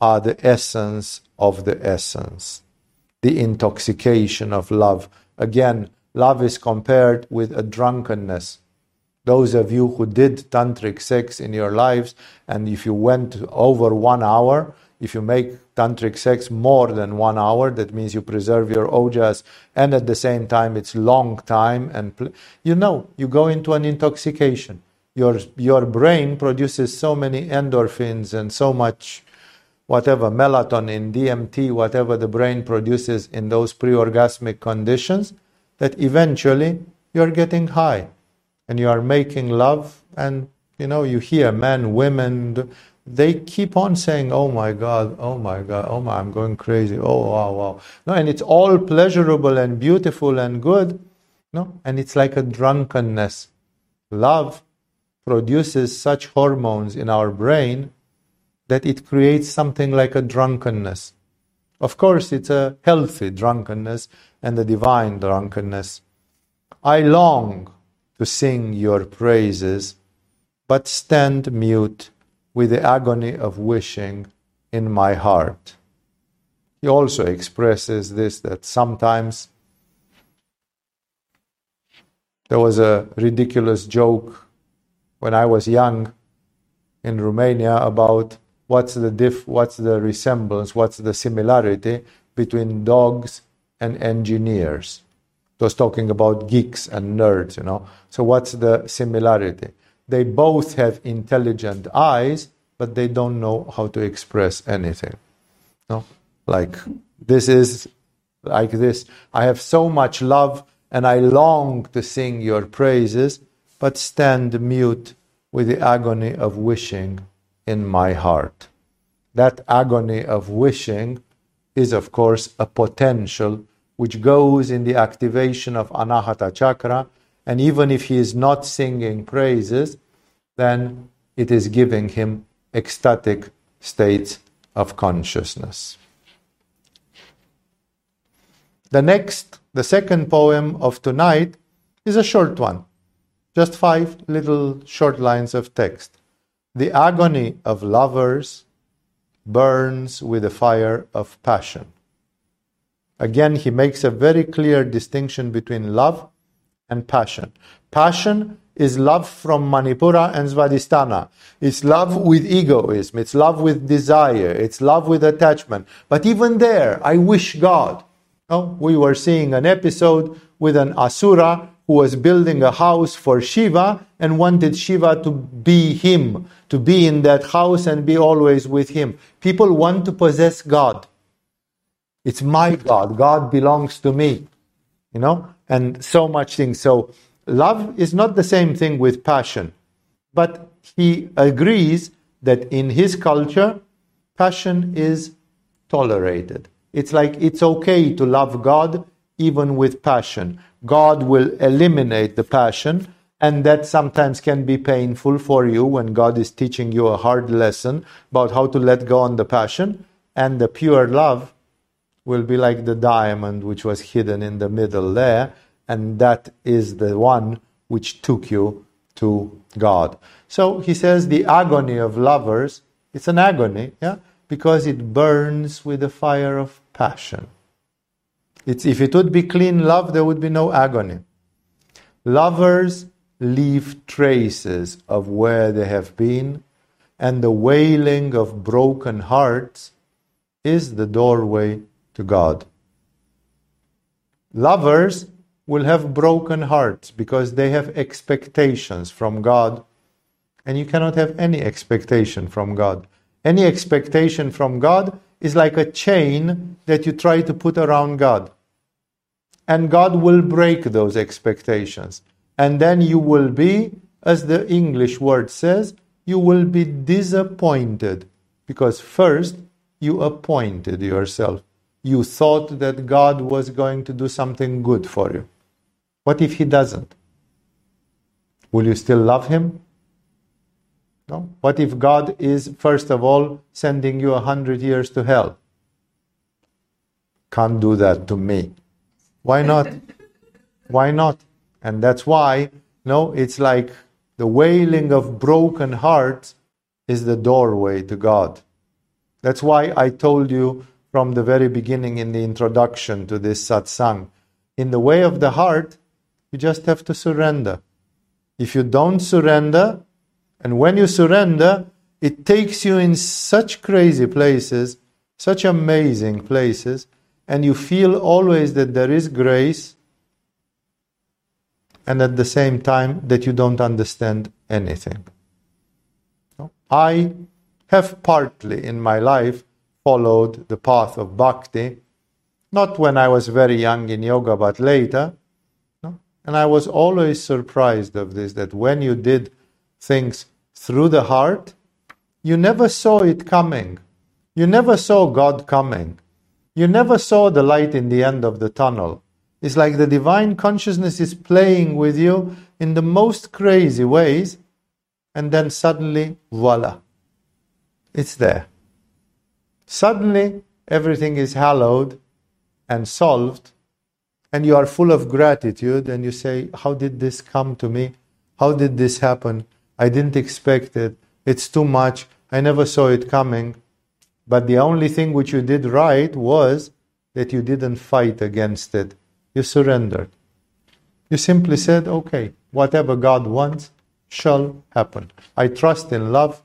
are the essence of the essence, the intoxication of love. Again, love is compared with a drunkenness. Those of you who did tantric sex in your lives, and if you went over one hour, if you make tantric sex more than one hour, that means you preserve your ojas, and at the same time it's long time, and pl- you know you go into an intoxication. Your your brain produces so many endorphins and so much whatever melatonin, DMT, whatever the brain produces in those pre-orgasmic conditions, that eventually you're getting high, and you are making love, and you know you hear men, women they keep on saying, "Oh my God, oh my God, oh my, I'm going crazy. Oh wow, wow." No, and it's all pleasurable and beautiful and good. No, and it's like a drunkenness. Love produces such hormones in our brain that it creates something like a drunkenness. Of course, it's a healthy drunkenness and a divine drunkenness. I long to sing your praises, but stand mute with the agony of wishing in my heart. He also expresses this that sometimes there was a ridiculous joke when I was young in Romania about what's the diff, what's the resemblance, what's the similarity between dogs and engineers. It was talking about geeks and nerds, you know. So what's the similarity? They both have intelligent eyes, but they don't know how to express anything. No? Like this is like this. I have so much love and I long to sing your praises, but stand mute with the agony of wishing in my heart. That agony of wishing is, of course, a potential which goes in the activation of Anahata Chakra and even if he is not singing praises, then it is giving him ecstatic states of consciousness. The next, the second poem of tonight, is a short one, Just five little short lines of text. The agony of lovers burns with the fire of passion. Again, he makes a very clear distinction between love and passion. Passion is love from Manipura and Svadhisthana. It's love with egoism. It's love with desire. It's love with attachment. But even there, I wish God. Oh, we were seeing an episode with an asura who was building a house for Shiva and wanted Shiva to be him, to be in that house and be always with him. People want to possess God. It's my God. God belongs to me. You know? And so much things. So love is not the same thing with passion. But he agrees that in his culture, passion is tolerated. It's like it's okay to love God even with passion. God will eliminate the passion, and that sometimes can be painful for you when God is teaching you a hard lesson about how to let go on the passion. And the pure love will be like the diamond which was hidden in the middle there, and that is the one which took you to God. So he says the agony of lovers, it's an agony, yeah, because it burns with the fire of passion. It's, if it would be clean love, there would be no agony. Lovers leave traces of where they have been, and the wailing of broken hearts is the doorway to God. Lovers will have broken hearts because they have expectations from God, and you cannot have any expectation from God. Any expectation from God is like a chain that you try to put around God and God will break those expectations. And then you will be, as the English word says, you will be disappointed because first you appointed yourself. You thought that God was going to do something good for you. What if He doesn't? Will you still love Him? No? What if God is, first of all, sending you a hundred years to hell? Can't do that to me. Why not? Why not? And that's why, no, it's like the wailing of broken hearts is the doorway to God. That's why I told you from the very beginning in the introduction to this satsang. In the way of the heart, you just have to surrender. If you don't surrender, and when you surrender, it takes you in such crazy places, such amazing places, and you feel always that there is grace, and at the same time that you don't understand anything. I have partly in my life followed the path of bhakti, not when I was very young in yoga, but later. And I was always surprised of this that when you did things through the heart, you never saw it coming. You never saw God coming. You never saw the light in the end of the tunnel. It's like the divine consciousness is playing with you in the most crazy ways, and then suddenly, voila, it's there. Suddenly, everything is hallowed and solved, and you are full of gratitude, and you say, How did this come to me? How did this happen? I didn't expect it. It's too much. I never saw it coming. But the only thing which you did right was that you didn't fight against it. You surrendered. You simply said, okay, whatever God wants shall happen. I trust in love.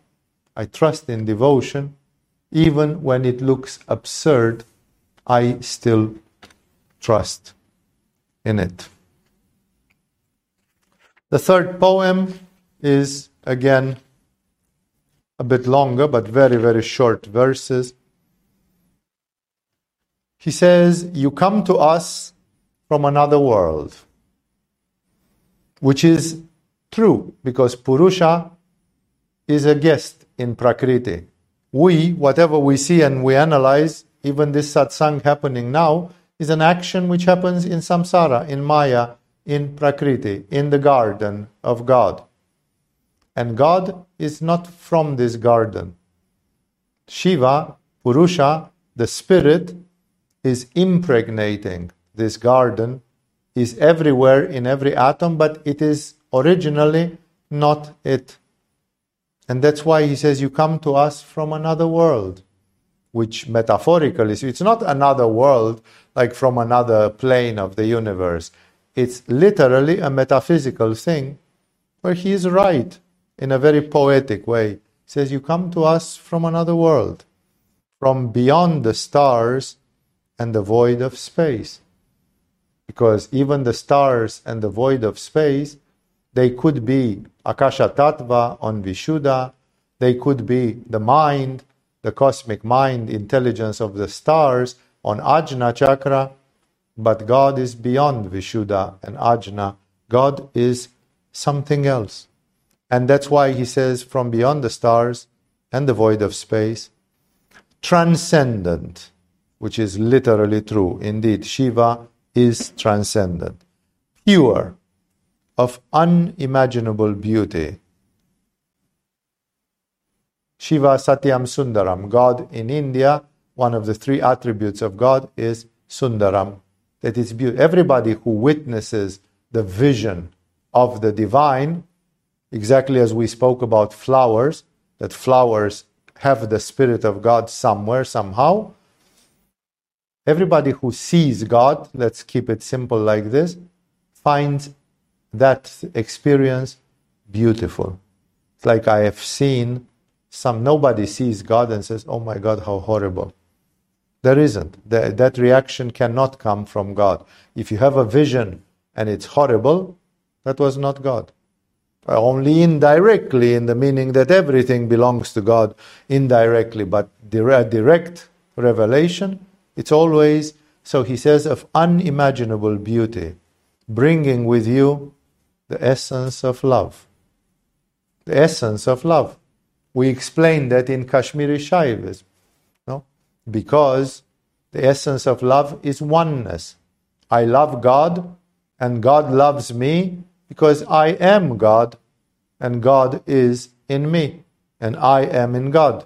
I trust in devotion. Even when it looks absurd, I still trust in it. The third poem is again a bit longer, but very, very short verses. He says, You come to us from another world, which is true because Purusha is a guest in Prakriti. We, whatever we see and we analyze, even this satsang happening now, is an action which happens in samsara, in Maya, in Prakriti, in the garden of God. And God is not from this garden. Shiva, Purusha, the spirit, is impregnating this garden, is everywhere in every atom, but it is originally not it. And that's why he says, You come to us from another world, which metaphorically, so it's not another world like from another plane of the universe. It's literally a metaphysical thing where he is right in a very poetic way. He says, You come to us from another world, from beyond the stars and the void of space. Because even the stars and the void of space, they could be Akasha Tattva on Vishuddha, they could be the mind, the cosmic mind, intelligence of the stars on Ajna Chakra, but God is beyond Vishuddha and Ajna. God is something else. And that's why he says, from beyond the stars and the void of space, transcendent, which is literally true. Indeed, Shiva is transcendent, pure, of unimaginable beauty. Shiva Satyam Sundaram, God in India, one of the three attributes of God is Sundaram, that is beauty. Everybody who witnesses the vision of the divine, exactly as we spoke about flowers, that flowers have the Spirit of God somewhere, somehow. Everybody who sees God, let's keep it simple like this, finds that experience beautiful. It's like I have seen some, nobody sees God and says, Oh my God, how horrible. There isn't. That, that reaction cannot come from God. If you have a vision and it's horrible, that was not God. Only indirectly, in the meaning that everything belongs to God indirectly, but direct revelation, it's always, so he says, of unimaginable beauty, bringing with you the essence of love. The essence of love. We explain that in Kashmiri Shaivism, no? because the essence of love is oneness. I love God, and God loves me because I am God and God is in me and I am in God.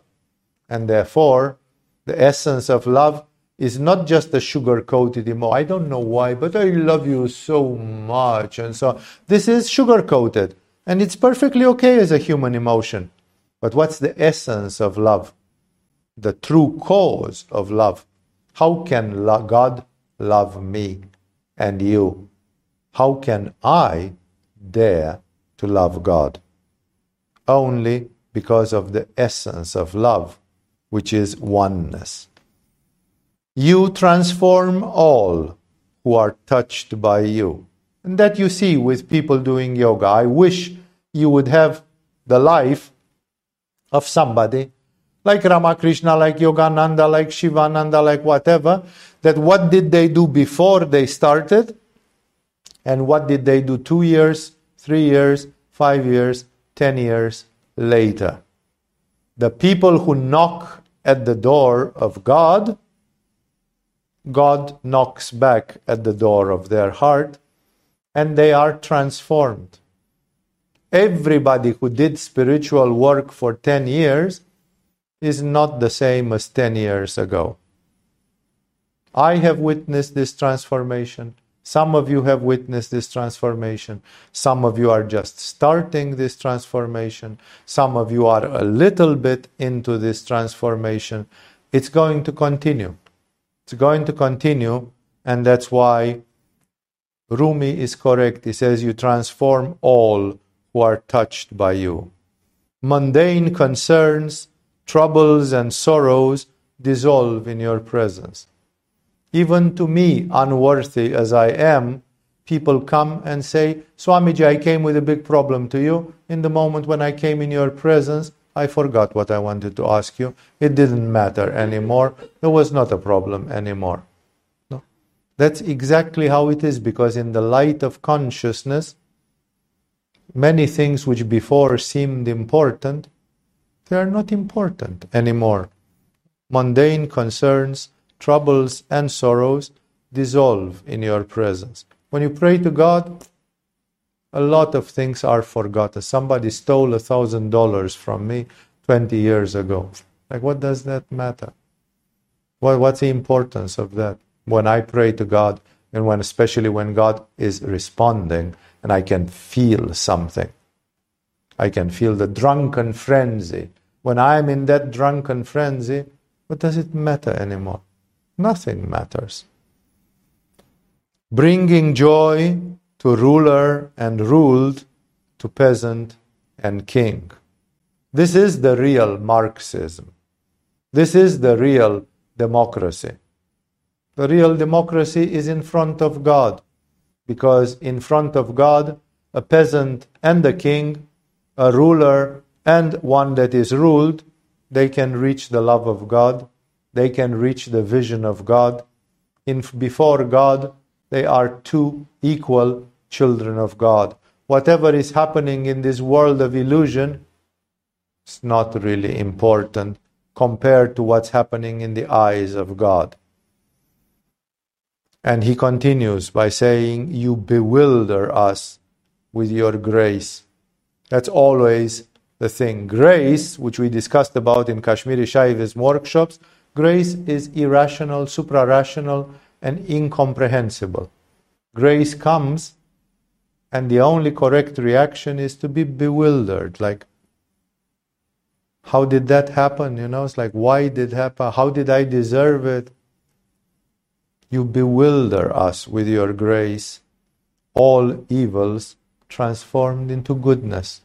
And therefore, the essence of love is not just a sugar coated emotion. I don't know why, but I love you so much. And so this is sugar coated and it's perfectly okay as a human emotion. But what's the essence of love? The true cause of love. How can God love me and you? How can I dare to love God? Only because of the essence of love, which is oneness. You transform all who are touched by you. And that you see with people doing yoga. I wish you would have the life of somebody like Ramakrishna, like Yogananda, like Shivananda, like whatever, that what did they do before they started and what did they do two years, three years, five years, ten years later? The people who knock at the door of God, God knocks back at the door of their heart and they are transformed. Everybody who did spiritual work for 10 years is not the same as 10 years ago. I have witnessed this transformation. Some of you have witnessed this transformation. Some of you are just starting this transformation. Some of you are a little bit into this transformation. It's going to continue. It's going to continue, and that's why Rumi is correct. He says, You transform all who are touched by you. Mundane concerns, troubles, and sorrows dissolve in your presence. Even to me, unworthy as I am, people come and say, Swamiji, I came with a big problem to you. In the moment when I came in your presence, I forgot what I wanted to ask you. It didn't matter anymore. It was not a problem anymore. No. That's exactly how it is because in the light of consciousness, many things which before seemed important, they are not important anymore. Mundane concerns troubles and sorrows dissolve in your presence. When you pray to God, a lot of things are forgotten. Somebody stole a thousand dollars from me 20 years ago. Like, what does that matter? What, what's the importance of that? When I pray to God, and when especially when God is responding, and I can feel something. I can feel the drunken frenzy. When I'm in that drunken frenzy, what does it matter anymore? Nothing matters. Bringing joy to ruler and ruled, to peasant and king. This is the real Marxism. This is the real democracy. The real democracy is in front of God, because in front of God, a peasant and a king, a ruler and one that is ruled, they can reach the love of God, they can reach the vision of God. In, before God, they are two equal children of God. Whatever is happening in this world of illusion is not really important compared to what's happening in the eyes of God. And he continues by saying, You bewilder us with your grace. That's always the thing. Grace, which we discussed about in Kashmiri Shaivism workshops, grace is irrational, supra-rational, and incomprehensible. Grace comes, and the only correct reaction is to be bewildered, like, how did that happen? You know, it's like, why did it happen? How did I deserve it? You bewilder us with your grace, all evils transformed into goodness.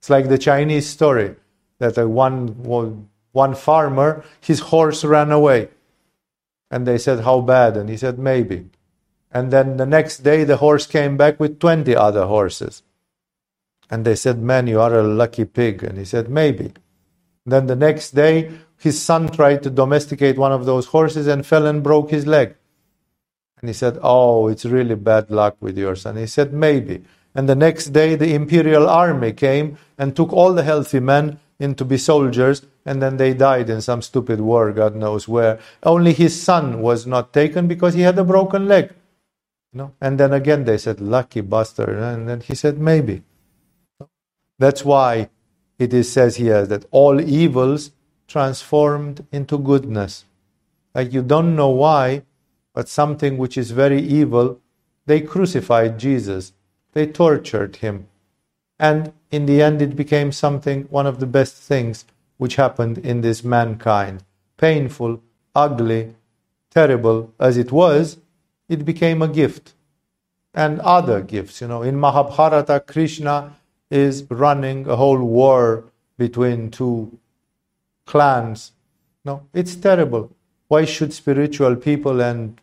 It's like the Chinese story that one, one farmer, his horse ran away. And they said, How bad? And he said, Maybe. And then the next day, the horse came back with 20 other horses. And they said, Man, you are a lucky pig. And he said, Maybe. Then the next day, his son tried to domesticate one of those horses and fell and broke his leg. And he said, Oh, it's really bad luck with your son. He said, Maybe. And the next day, the imperial army came and took all the healthy men in to be soldiers, and then they died in some stupid war, God knows where. Only his son was not taken because he had a broken leg. You know? And then again, they said, Lucky bastard. And then he said, Maybe. That's why it is says here that all evils transformed into goodness. Like you don't know why, but something which is very evil, they crucified Jesus, they tortured him. And in the end, it became something, one of the best things which happened in this mankind. Painful, ugly, terrible as it was, it became a gift. And other gifts, you know, in Mahabharata, Krishna is running a whole war between two clans. No, it's terrible. Why should spiritual people and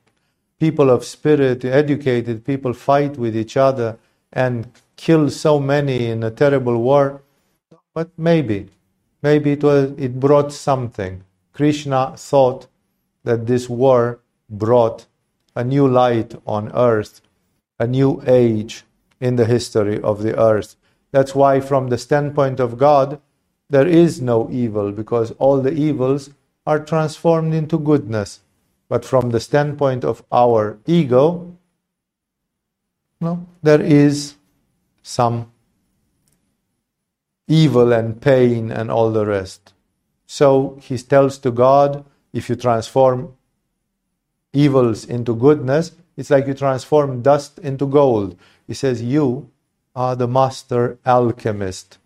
people of spirit, educated people, fight with each other and kill so many in a terrible war? But maybe, maybe it was it brought something. Krishna thought that this war brought a new light on earth, a new age in the history of the earth. That's why, from the standpoint of God, there is no evil because all the evils are transformed into goodness. But from the standpoint of our ego, no, there is some evil and pain and all the rest. So he tells to God, if you transform evils into goodness, it's like you transform dust into gold. He says, You are the master alchemist,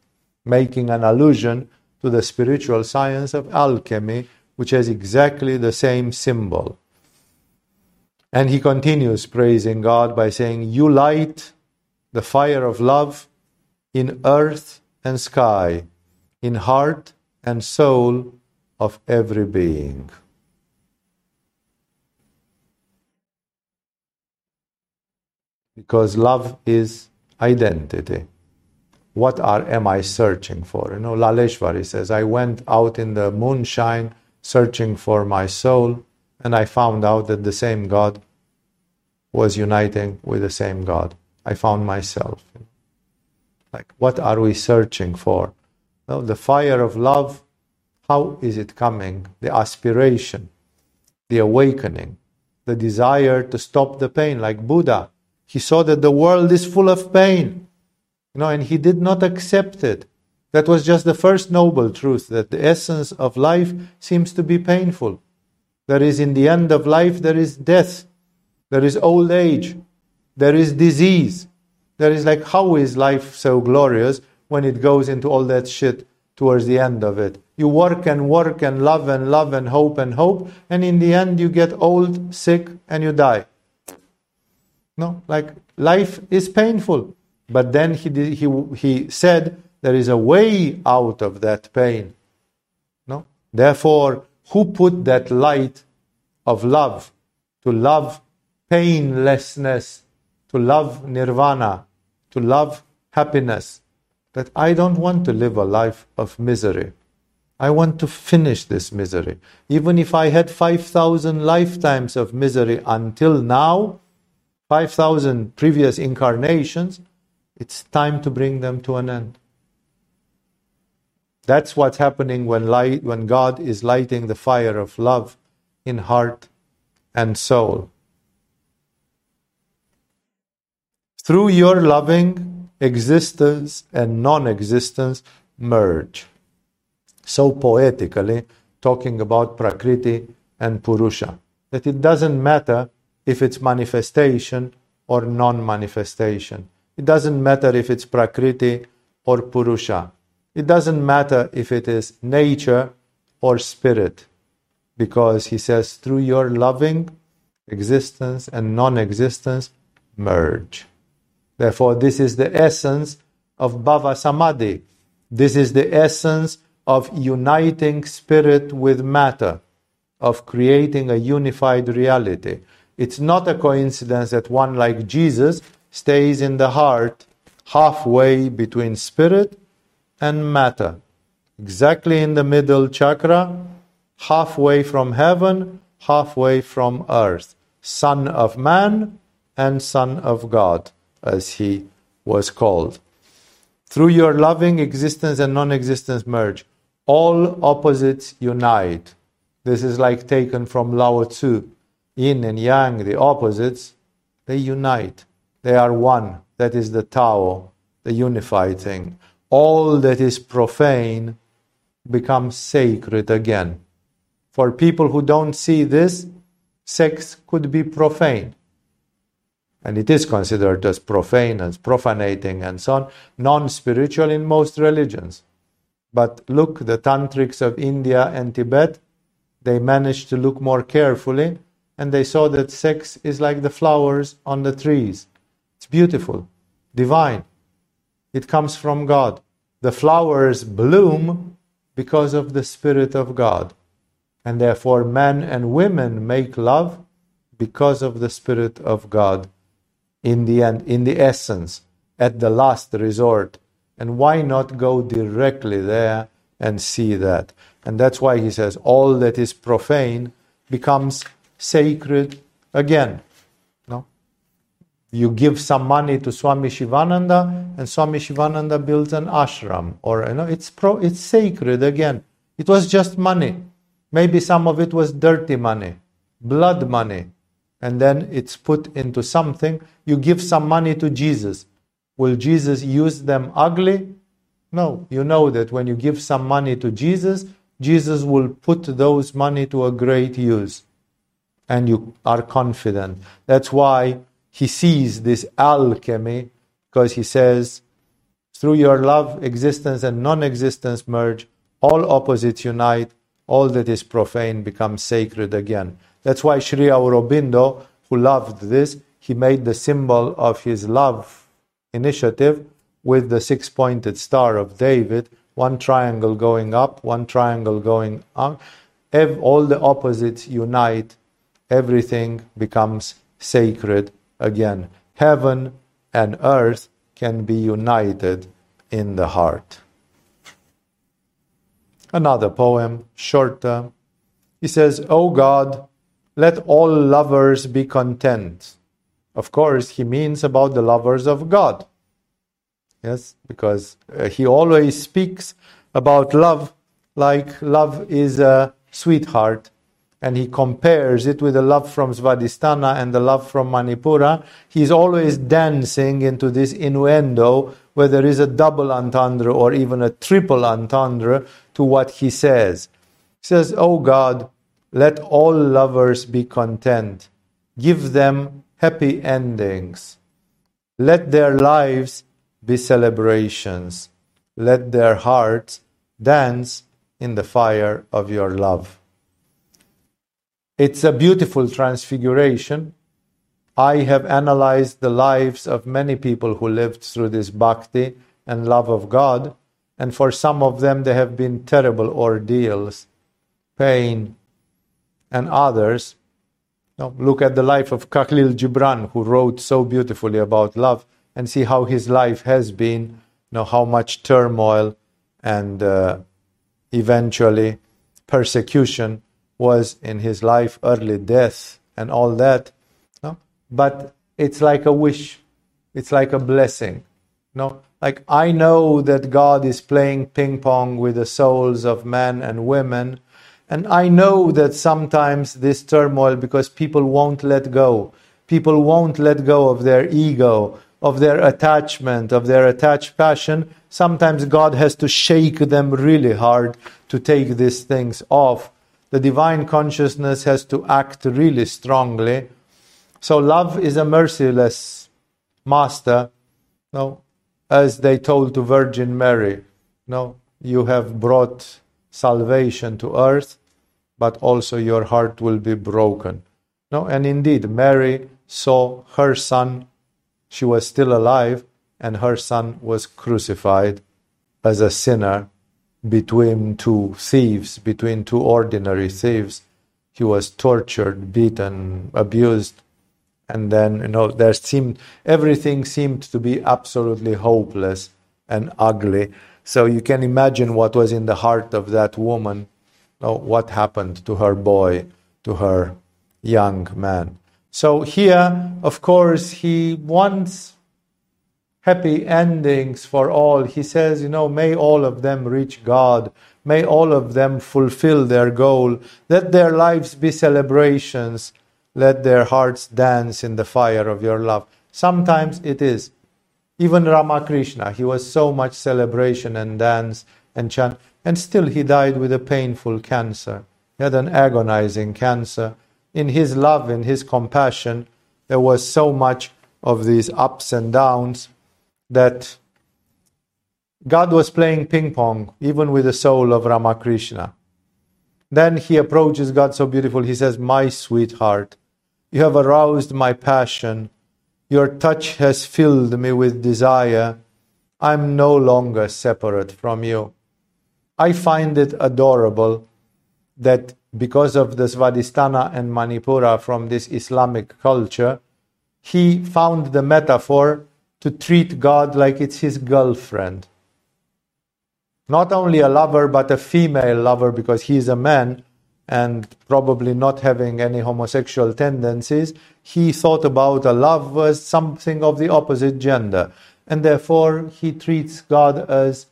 making an allusion to the spiritual science of alchemy, which has exactly the same symbol. And he continues praising God by saying, You light the fire of love in earth and sky, in heart and soul of every being. Because love is identity. What are am I searching for? You know, Laleshwari says, I went out in the moonshine searching for my soul, and I found out that the same God was uniting with the same God. I found myself. Like, what are we searching for? Well, the fire of love, how is it coming? The aspiration, the awakening, the desire to stop the pain, like Buddha he saw that the world is full of pain. You know, and he did not accept it. That was just the first noble truth that the essence of life seems to be painful. There is in the end of life, there is death, there is old age, there is disease, There is like, how is life so glorious when it goes into all that shit towards the end of it? You work and work and love and love and hope and hope, and in the end you get old, sick, and you die. No, like life is painful. But then he, did, he, he said there is a way out of that pain. No? Therefore, who put that light of love to love painlessness, to love nirvana, to love happiness? That I don't want to live a life of misery. I want to finish this misery. Even if I had 5,000 lifetimes of misery until now, 5,000 previous incarnations, it's time to bring them to an end. That's what's happening when, light, when God is lighting the fire of love in heart and soul. Through your loving, existence and non existence merge. So poetically, talking about Prakriti and Purusha, that it doesn't matter if it's manifestation or non manifestation. It doesn't matter if it's Prakriti or Purusha. It doesn't matter if it is nature or spirit, because he says, through your loving, existence and non existence merge. Therefore, this is the essence of Bhava Samadhi. This is the essence of uniting spirit with matter, of creating a unified reality. It's not a coincidence that one like Jesus stays in the heart halfway between spirit and matter, exactly in the middle chakra, halfway from heaven, halfway from earth, Son of Man and Son of God, as he was called. Through your loving existence and non existence merge, all opposites unite. This is like taken from Lao Tzu. Yin and Yang, the opposites, they unite. They are one. That is the Tao, the unified thing. All that is profane becomes sacred again. For people who don't see this, sex could be profane. And it is considered as profane, as profanating, and so on, non spiritual in most religions. But look, the tantrics of India and Tibet, they managed to look more carefully and they saw that sex is like the flowers on the trees. It's beautiful, divine. It comes from God. The flowers bloom because of the Spirit of God. And therefore, men and women make love because of the Spirit of God in the end, in the essence, at the last resort. And why not go directly there and see that? And that's why he says all that is profane becomes sacred again. No? You give some money to Swami Shivananda, and Swami Shivananda builds an ashram, or you know, it's pro, it's sacred again. It was just money. Maybe some of it was dirty money, blood money, and then it's put into something. You give some money to Jesus. Will Jesus use them ugly? No. You know that when you give some money to Jesus, Jesus will put those money to a great use. And you are confident. That's why he sees this alchemy, because he says, through your love, existence and non existence merge, all opposites unite, all that is profane becomes sacred again. That's why Sri Aurobindo, who loved this, he made the symbol of his love initiative with the six pointed star of David, one triangle going up, one triangle going up. All the opposites unite, everything becomes sacred again. Heaven and earth can be united in the heart. Another poem, shorter. He says, O God, let all lovers be content. Of course, he means about the lovers of God. Yes, because uh, he always speaks about love like love is a sweetheart, and he compares it with the love from Svadhisthana and the love from Manipura. He's always dancing into this innuendo where there is a double entendre or even a triple entendre to what he says. He says, Oh God, let all lovers be content. Give them happy endings. Let their lives be celebrations. Let their hearts dance in the fire of your love. It's a beautiful transfiguration. I have analyzed the lives of many people who lived through this bhakti and love of God, and for some of them, there have been terrible ordeals, pain, and others. Look at the life of Khalil Gibran, who wrote so beautifully about love, and see how his life has been, you know, how much turmoil and uh, eventually persecution was in his life, early death, and all that. No? But it's like a wish, it's like a blessing. No? Like I know that God is playing ping pong with the souls of men and women, and I know that sometimes this turmoil, because people won't let go, people won't let go of their ego, of their attachment, of their attached passion, sometimes God has to shake them really hard to take these things off. The divine consciousness has to act really strongly. So love is a merciless master. No, as they told to Virgin Mary, no, you have brought salvation to earth, but also your heart will be broken. No, and indeed, Mary saw her son, she was still alive, and her son was crucified as a sinner between two thieves, between two ordinary thieves. He was tortured, beaten, abused, and then you know there seemed everything seemed to be absolutely hopeless and ugly. So you can imagine what was in the heart of that woman, what happened to her boy, to her young man. So here, of course, he wants happy endings for all. He says, you know, may all of them reach God. May all of them fulfill their goal. Let their lives be celebrations. Let their hearts dance in the fire of your love. Sometimes it is. Even Ramakrishna, he was so much celebration and dance and chant, and still he died with a painful cancer. He had an agonizing cancer. In his love, in his compassion, there was so much of these ups and downs that God was playing ping pong even with the soul of Ramakrishna. Then he approaches God so beautiful. He says, My sweetheart, you have aroused my passion. Your touch has filled me with desire. I'm no longer separate from you. I find it adorable that because of the Svadhisthana and Manipura from this Islamic culture, he found the metaphor to treat God like it's his girlfriend. Not only a lover, but a female lover because he's a man and probably not having any homosexual tendencies, he thought about a love as something of the opposite gender. And therefore, he treats God as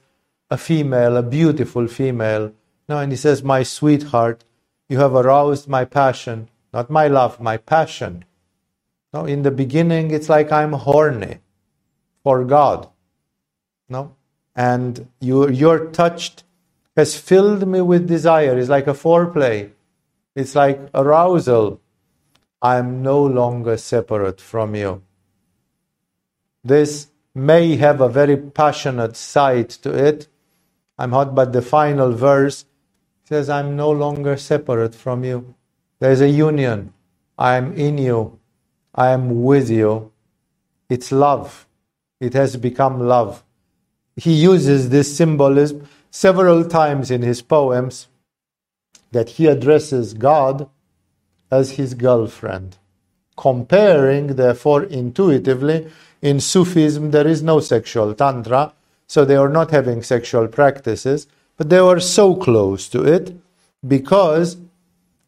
a female, a beautiful female. No, and he says, My sweetheart, you have aroused my passion, not my love, my passion. No, in the beginning, it's like I'm horny for God. No, and you, you're touched has filled me with desire. It's like a foreplay, it's like arousal. I am no longer separate from you. This may have a very passionate side to it. I'm hot, but the final verse says, I'm no longer separate from you. There's a union. I am in you. I am with you. It's love. It has become love. He uses this symbolism several times in his poems that he addresses God as his girlfriend, comparing, therefore, intuitively, in Sufism there is no sexual tantra, so they are not having sexual practices, but they were so close to it because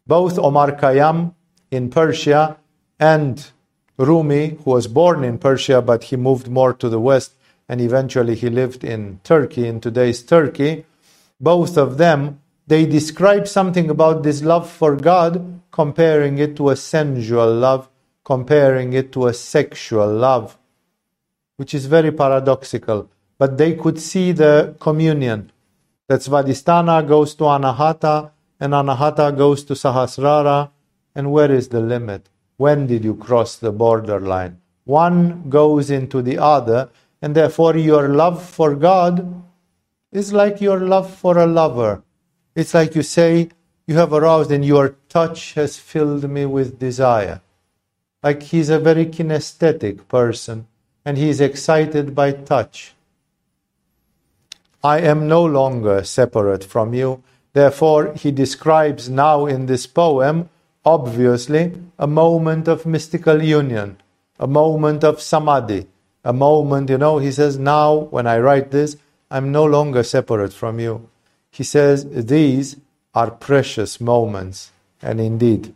both Omar Khayyam in Persia and Rumi, who was born in Persia but he moved more to the west and eventually he lived in Turkey, in today's Turkey, both of them, they describe something about this love for God, comparing it to a sensual love, comparing it to a sexual love, which is very paradoxical. But they could see the communion. That Svadhisthana goes to Anahata, and Anahata goes to Sahasrara. And where is the limit? When did you cross the borderline? One goes into the other, and therefore your love for God is like your love for a lover. It's like you say, You have aroused, and your touch has filled me with desire. Like he's a very kinesthetic person, and he is excited by touch. I am no longer separate from you. Therefore, he describes now in this poem, obviously, a moment of mystical union, a moment of samadhi, a moment, you know, he says, Now, when I write this, I'm no longer separate from you. He says, These are precious moments. And indeed,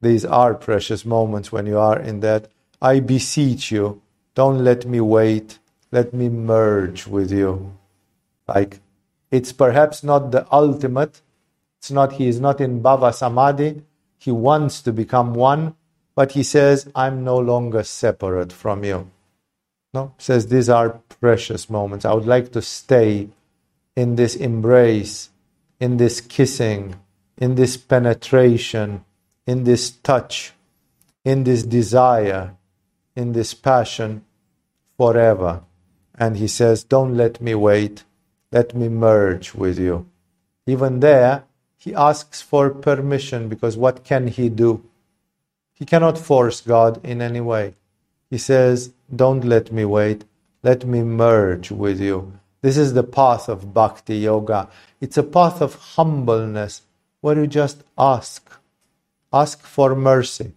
these are precious moments when you are in that. I beseech you, don't let me wait. Let me merge with you. Like, it's perhaps not the ultimate. It's not, he is not in Bhava Samadhi. He wants to become one, but he says, I'm no longer separate from you. No, says these are precious moments. I would like to stay in this embrace, in this kissing, in this penetration, in this touch, in this desire, in this passion forever. And he says, Don't let me wait, let me merge with you. Even there, he asks for permission because what can he do? He cannot force God in any way. He says, Don't let me wait, let me merge with you. This is the path of bhakti yoga. It's a path of humbleness where you just ask. Ask for mercy.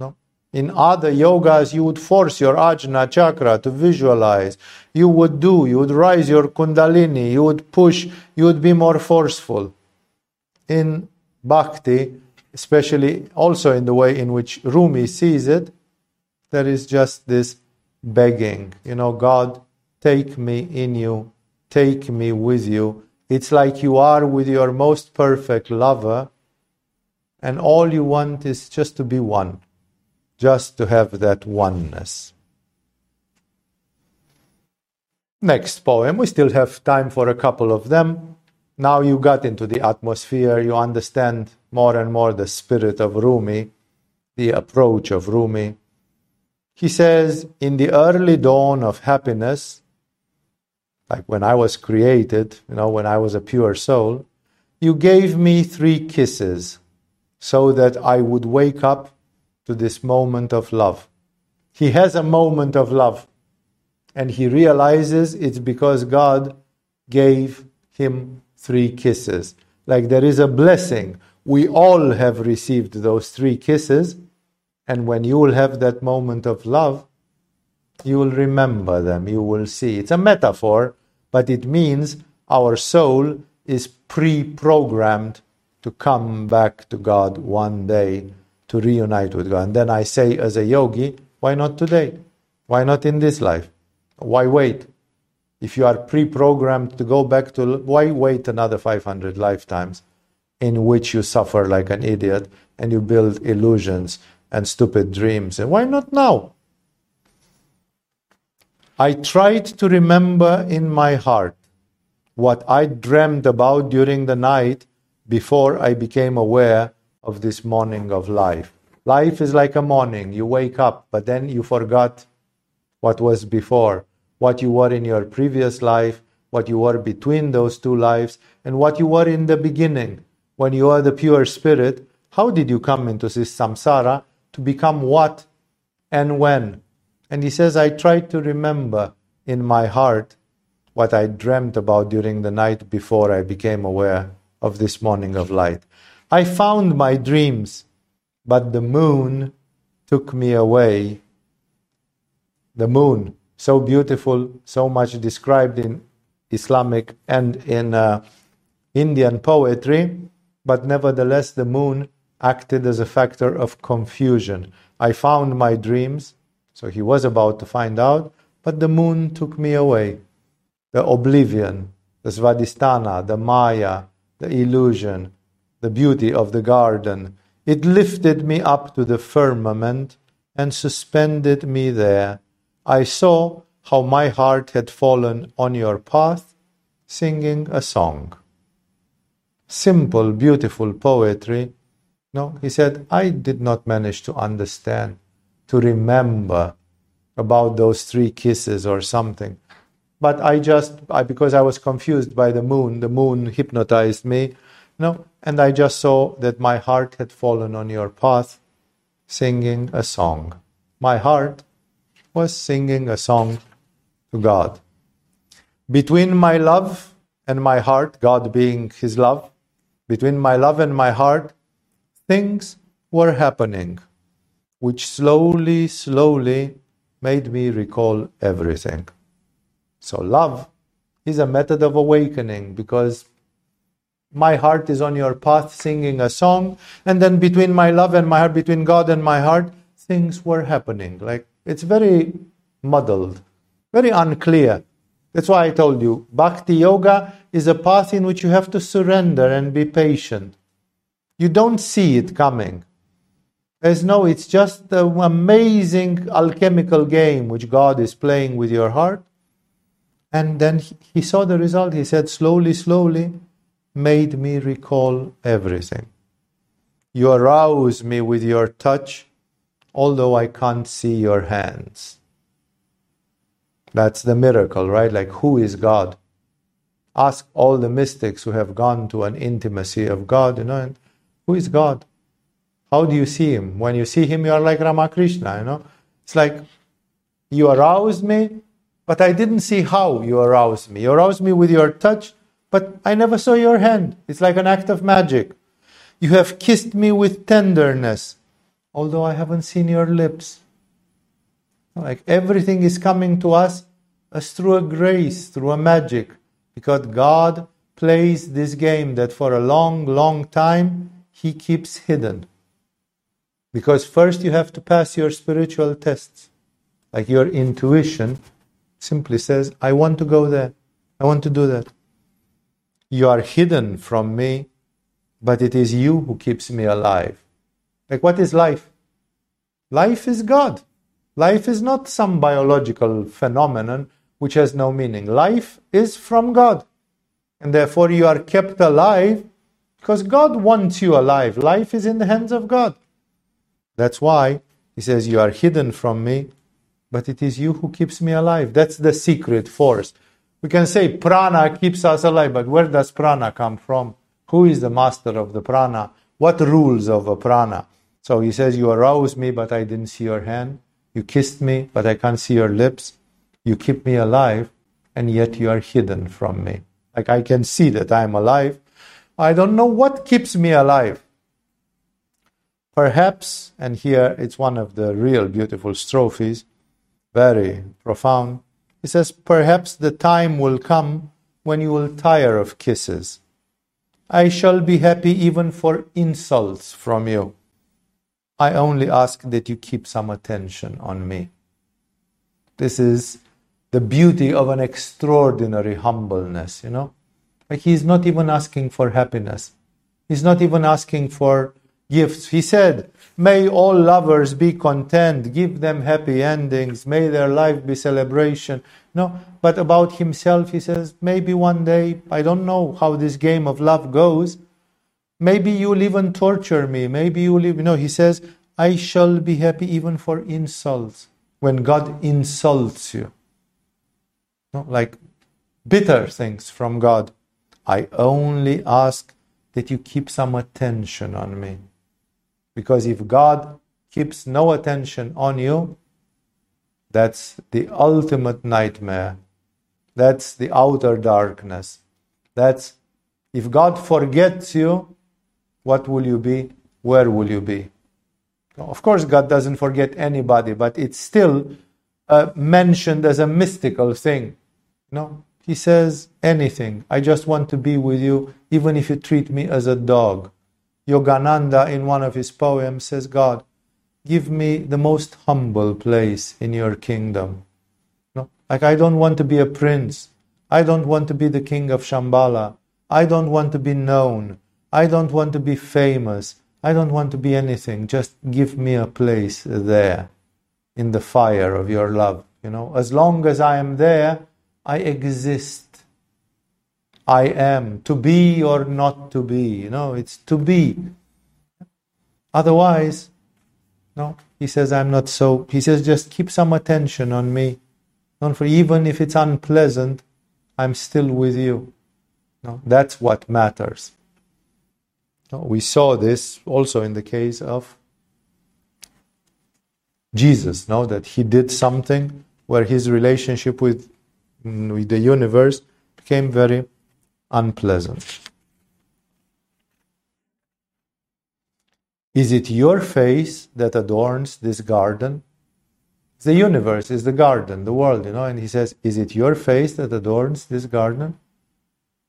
No? In other yogas, you would force your ajna chakra to visualize. You would do, you would rise your kundalini, you would push, you would be more forceful. In bhakti, especially also in the way in which Rumi sees it, there is just this begging. You know, God, take me in you, take me with you. It's like you are with your most perfect lover, and all you want is just to be one, just to have that oneness. Next poem, we still have time for a couple of them. Now you got into the atmosphere, you understand more and more the spirit of Rumi, the approach of Rumi. He says, In the early dawn of happiness, like when I was created, you know, when I was a pure soul, you gave me three kisses so that I would wake up to this moment of love. He has a moment of love and he realizes it's because God gave him three kisses. Like there is a blessing. We all have received those three kisses and when you will have that moment of love, you will remember them, you will see. It's a metaphor, but it means our soul is pre programmed to come back to God one day, to reunite with God. And then I say, as a yogi, why not today? Why not in this life? Why wait? If you are pre programmed to go back to, why wait another 500 lifetimes in which you suffer like an idiot and you build illusions and stupid dreams. And why not now? I tried to remember in my heart what I dreamed about during the night before I became aware of this morning of life. Life is like a morning. You wake up, but then you forgot what was before, what you were in your previous life, what you were between those two lives, and what you were in the beginning. When you are the pure spirit, how did you come into this samsara? To become what and when. And he says, I tried to remember in my heart what I dreamt about during the night before I became aware of this morning of light. I found my dreams, but the moon took me away. The moon, so beautiful, so much described in Islamic and in uh, Indian poetry, but nevertheless, the moon acted as a factor of confusion. I found my dreams, so he was about to find out, but the moon took me away. The oblivion, the svadhisthana, the maya, the illusion, the beauty of the garden, it lifted me up to the firmament and suspended me there. I saw how my heart had fallen on your path, singing a song. Simple, beautiful poetry no, he said, I did not manage to understand, to remember about those three kisses or something. But I just, I, because I was confused by the moon, the moon hypnotized me, know, and I just saw that my heart had fallen on your path, singing a song. My heart was singing a song to God. Between my love and my heart, God being His love, between my love and my heart, things were happening, which slowly, slowly made me recall everything. So, love is a method of awakening because my heart is on your path singing a song, and then between my love and my heart, between God and my heart, things were happening. Like it's very muddled, very unclear. That's why I told you Bhakti Yoga is a path in which you have to surrender and be patient. You don't see it coming. There's no, it's just an amazing alchemical game which God is playing with your heart. And then he saw the result. He said, slowly, slowly, made me recall everything. You arouse me with your touch, although I can't see your hands. That's the miracle, right? Like, who is God? Ask all the mystics who have gone to an intimacy of God, you know, and who is God? How do you see him? When you see him, you are like Ramakrishna, you know? It's like you aroused me, but I didn't see how you aroused me. You aroused me with your touch, but I never saw your hand. It's like an act of magic. You have kissed me with tenderness, although I haven't seen your lips. Like everything is coming to us as through a grace, through a magic, because God plays this game that for a long, long time He keeps hidden. Because first you have to pass your spiritual tests. Like your intuition simply says, I want to go there. I want to do that. You are hidden from me, but it is you who keeps me alive. Like, what is life? Life is God. Life is not some biological phenomenon which has no meaning. Life is from God. And therefore, you are kept alive because God wants you alive. Life is in the hands of God. That's why he says, You are hidden from me, but it is you who keeps me alive. That's the secret force. We can say prana keeps us alive, but where does prana come from? Who is the master of the prana? What rules of a prana? So he says, You aroused me, but I didn't see your hand. You kissed me, but I can't see your lips. You keep me alive, and yet you are hidden from me. Like I can see that I am alive. I don't know what keeps me alive. Perhaps, and here it's one of the real beautiful strophes, very profound. He says, Perhaps the time will come when you will tire of kisses. I shall be happy even for insults from you. I only ask that you keep some attention on me. This is the beauty of an extraordinary humbleness, you know? Like he's not even asking for happiness. He's not even asking for gifts. He said, May all lovers be content, give them happy endings, may their life be celebration. No, but about himself, he says, maybe one day, I don't know how this game of love goes. Maybe you'll even torture me. Maybe you'll even, No, he says, I shall be happy even for insults. When God insults you, no, like bitter things from God, I only ask that you keep some attention on me. Because if God keeps no attention on you, that's the ultimate nightmare. That's the outer darkness. That's if God forgets you, what will you be? Where will you be? Of course, God doesn't forget anybody, but it's still uh, mentioned as a mystical thing. No, He says anything. I just want to be with you, even if you treat me as a dog. Yogananda, in one of his poems, says, God, give me the most humble place in your kingdom. No? Like, I don't want to be a prince. I don't want to be the king of Shambhala. I don't want to be known. I don't want to be famous. I don't want to be anything. Just give me a place there in the fire of your love. You know, as long as I am there, I exist. I am, to be or not to be. You know, it's to be. Otherwise, no, he says, I'm not so. He says, just keep some attention on me. Don't for even if it's unpleasant, I'm still with you. No, that's what matters. No, we saw this also in the case of Jesus, no, that he did something where his relationship with, with the universe became very unpleasant. Is it your face that adorns this garden? The universe is the garden, the world, you know, and he says, Is it your face that adorns this garden?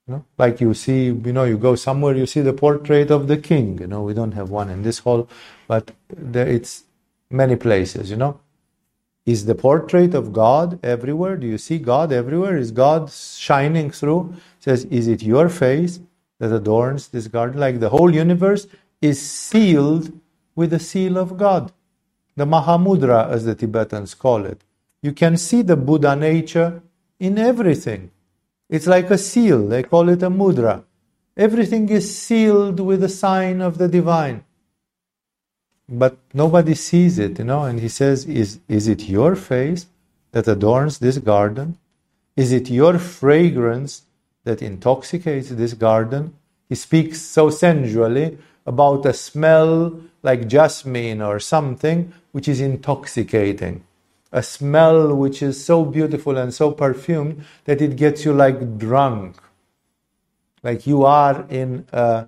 You know, like you see, you know, you go somewhere, you see the portrait of the king. You know, we don't have one in this hall, but there it's many places. You know, is the portrait of God everywhere? Do you see God everywhere? Is God shining through? Says, is it your face that adorns this garden? Like the whole universe is sealed with the seal of God, the Mahamudra, as the Tibetans call it. You can see the Buddha nature in everything. It's like a seal, they call it a mudra. Everything is sealed with the sign of the divine. But nobody sees it, you know, and he says, Is, is it your face that adorns this garden? Is it your fragrance that intoxicates this garden? He speaks so sensually about a smell like jasmine or something which is intoxicating a smell which is so beautiful and so perfumed that it gets you like drunk. Like you are in a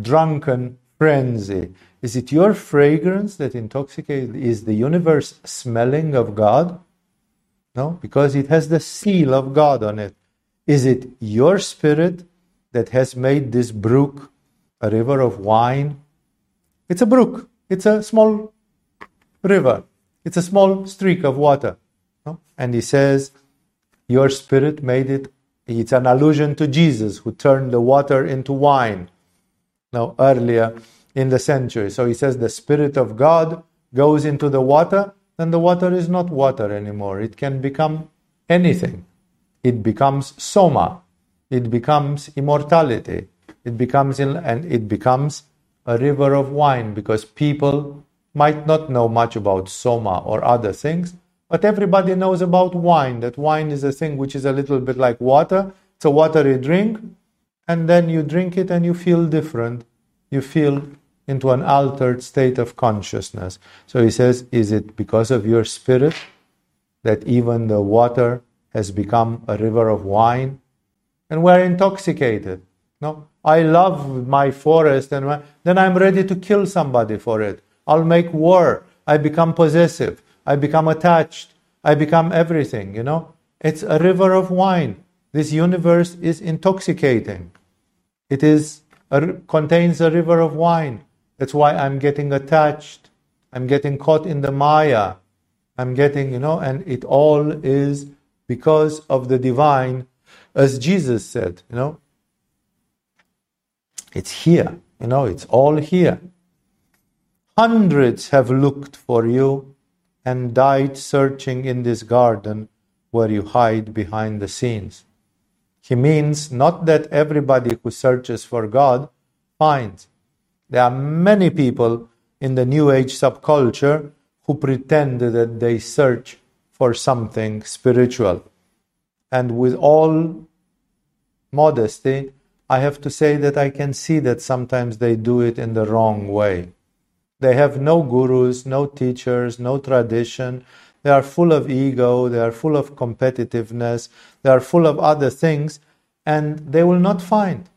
drunken frenzy. Is it your fragrance that intoxicates? Is the universe smelling of God? No, because it has the seal of God on it. Is it your spirit that has made this brook a river of wine? It's a brook, it's a small river. It's a small streak of water. No? And he says, Your spirit made it. It's an allusion to Jesus who turned the water into wine. Now, earlier in the century. So he says, The Spirit of God goes into the water, then the water is not water anymore. It can become anything. It becomes soma. It becomes immortality. It becomes, in, and it becomes a river of wine because people might not know much about soma or other things, but everybody knows about wine. That wine is a thing which is a little bit like water. It's a watery drink, and then you drink it and you feel different. You feel into an altered state of consciousness. So he says, Is it because of your spirit that even the water has become a river of wine? And we're intoxicated. No, I love my forest, and then I'm ready to kill somebody for it. I'll make war. I become possessive. I become attached. I become everything, you know? It's a river of wine. This universe is intoxicating. It is a, contains a river of wine. That's why I'm getting attached. I'm getting caught in the Maya. I'm getting, you know, and it all is because of the divine, as Jesus said, you know. It's here, you know, it's all here. Hundreds have looked for you and died searching in this garden where you hide behind the scenes. He means not that everybody who searches for God finds. There are many people in the New Age subculture who pretend that they search for something spiritual. And with all modesty, I have to say that I can see that sometimes they do it in the wrong way. They have no gurus, no teachers, no tradition. They are full of ego, they are full of competitiveness, they are full of other things, and they will not find.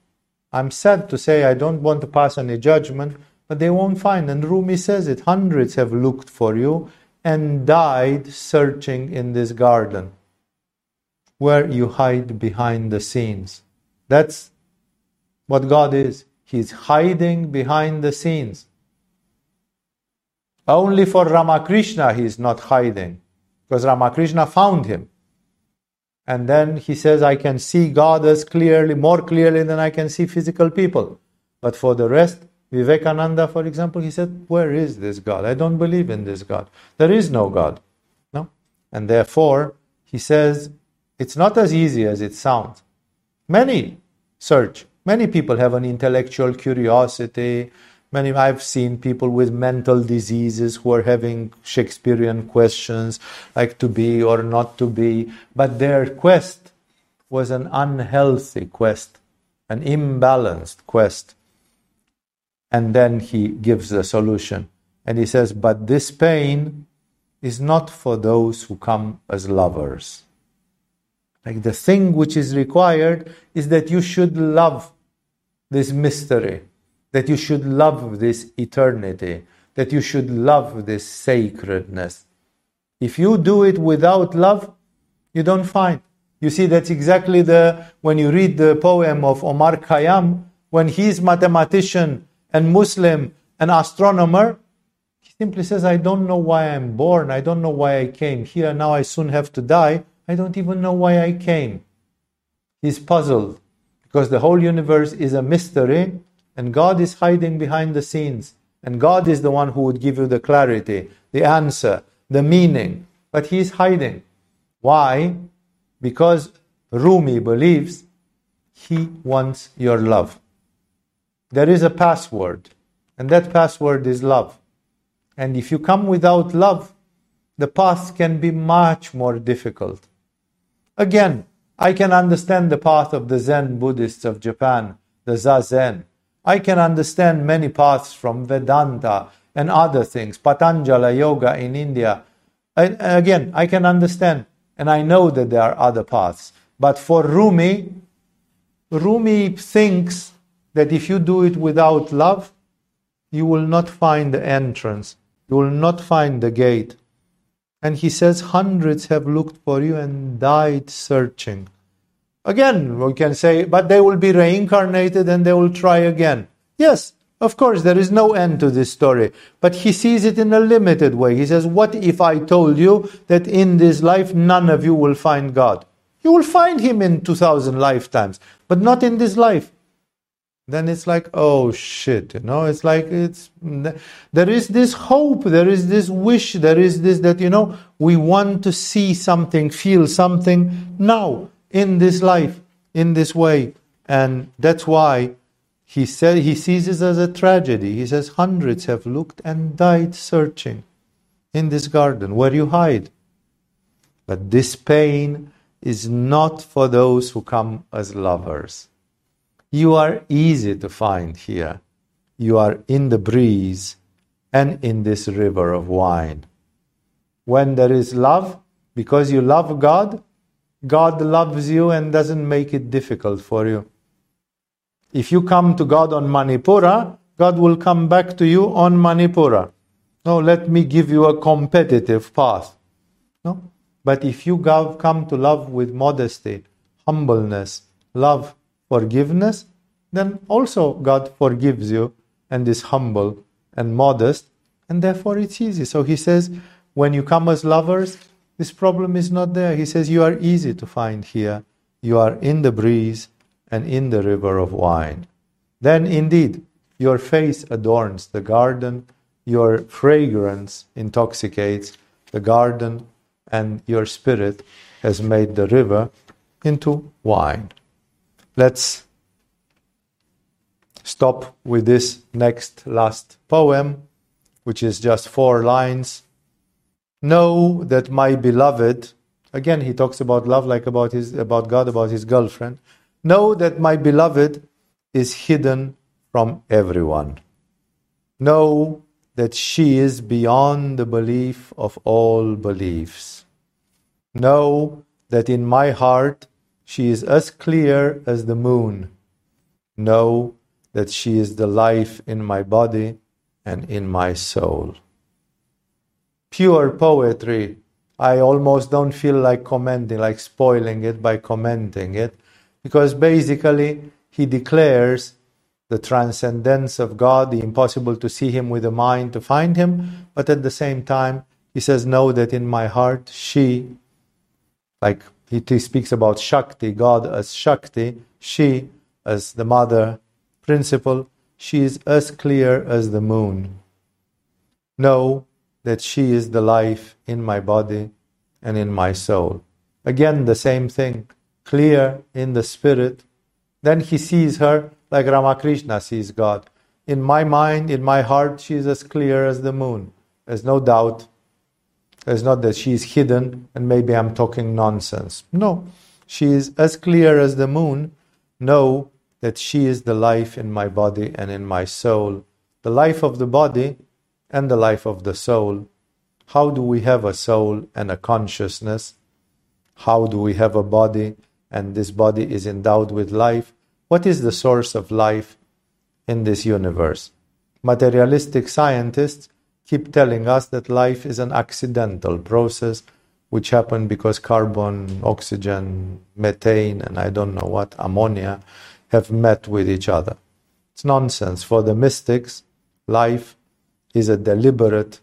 I'm sad to say I don't want to pass any judgment, but they won't find. And Rumi says it hundreds have looked for you and died searching in this garden where you hide behind the scenes. That's what God is. He's hiding behind the scenes. Only for Ramakrishna he is not hiding, because Ramakrishna found him. And then he says, I can see God as clearly, more clearly than I can see physical people. But for the rest, Vivekananda, for example, he said, Where is this God? I don't believe in this God. There is no God. No? And therefore, he says, it's not as easy as it sounds. Many search, many people have an intellectual curiosity, Many I've seen people with mental diseases who are having Shakespearean questions like to be or not to be, but their quest was an unhealthy quest, an imbalanced quest. And then he gives the solution. And he says, But this pain is not for those who come as lovers. Like the thing which is required is that you should love this mystery, that you should love this eternity, that you should love this sacredness. If you do it without love, you don't find. You see, that's exactly the, when you read the poem of Omar Khayyam, when he's mathematician and Muslim and astronomer, he simply says, I don't know why I'm born. I don't know why I came here. Now I soon have to die. I don't even know why I came. He's puzzled because the whole universe is a mystery and God is hiding behind the scenes. And God is the one who would give you the clarity, the answer, the meaning. But He's hiding. Why? Because Rumi believes he wants your love. There is a password, and that password is love. And if you come without love, the path can be much more difficult. Again, I can understand the path of the Zen Buddhists of Japan, the Zazen. I can understand many paths from Vedanta and other things, Patanjala Yoga in India. Again, I can understand. And I know that there are other paths. But for Rumi, Rumi thinks that if you do it without love, you will not find the entrance, you will not find the gate. And he says, hundreds have looked for you and died searching. Again, we can say, but they will be reincarnated and they will try again. Yes, of course, there is no end to this story, but he sees it in a limited way. He says, What if I told you that in this life none of you will find God? You will find him in 2000 lifetimes, but not in this life. Then it's like, oh shit, you know, it's like it's there is this hope, there is this wish, there is this that, you know, we want to see something, feel something now in this life, in this way. And that's why he said he sees it as a tragedy. He says hundreds have looked and died searching in this garden where you hide. But this pain is not for those who come as lovers. You are easy to find here. You are in the breeze and in this river of wine. When there is love, because you love God, God loves you and doesn't make it difficult for you. If you come to God on Manipura, God will come back to you on Manipura. No, let me give you a competitive path. No? But if you come to love with modesty, humbleness, love, forgiveness, then also God forgives you and is humble and modest, and therefore it's easy. So he says, when you come as lovers, this problem is not there. He says, you are easy to find here. You are in the breeze, and in the river of wine. Then indeed, your face adorns the garden, your fragrance intoxicates the garden, and your spirit has made the river into wine. Let's stop with this next last poem, which is just four lines. Know that my beloved, again he talks about love like about his about God, about his girlfriend. Know that my beloved is hidden from everyone. Know that she is beyond the belief of all beliefs. Know that in my heart she is as clear as the moon. Know that she is the life in my body and in my soul. Pure poetry. I almost don't feel like commenting, like spoiling it by commenting it because basically he declares the transcendence of God, the impossible to see him with the mind to find him, but at the same time, he says, Know that in my heart, she, like he, he speaks about Shakti, God as Shakti, she as the mother principle, she is as clear as the moon. Know that she is the life in my body and in my soul. Again, the same thing clear in the spirit, then he sees her like Ramakrishna sees God. in my mind, in my heart, she is as clear as the moon. There's no doubt. It's not that she is hidden and maybe I'm talking nonsense. No, she is as clear as the moon. Know that she is the life in my body and in my soul, the life of the body and the life of the soul. How do we have a soul and a consciousness? How do we have a body and this body is endowed with life? What is the source of life in this universe? Materialistic scientists keep telling us that life is an accidental process which happened because carbon, oxygen, methane, and I don't know what, ammonia, have met with each other. It's nonsense. For the mystics, life is a deliberate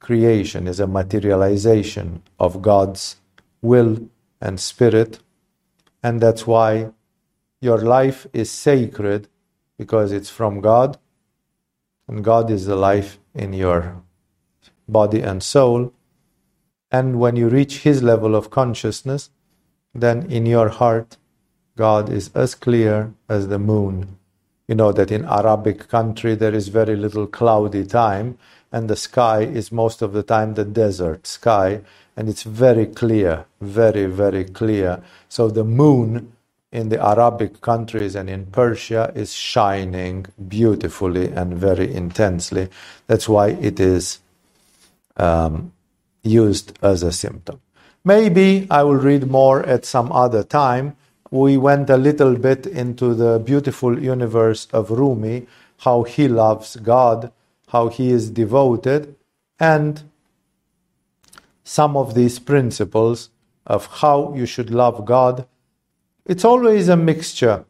creation, is a materialization of God's will and spirit. And that's why your life is sacred because it's from God, and God is the life in your body and soul. And when you reach His level of consciousness, then in your heart, God is as clear as the moon. You know that in Arabic country there is very little cloudy time, and the sky is most of the time the desert sky, and it's very clear, very, very clear. So the moon in the Arabic countries and in Persia is shining beautifully and very intensely. That's why it is um, used as a symptom. Maybe I will read more at some other time. We went a little bit into the beautiful universe of Rumi, how he loves God, how he is devoted, and some of these principles of how you should love God. It's always a mixture.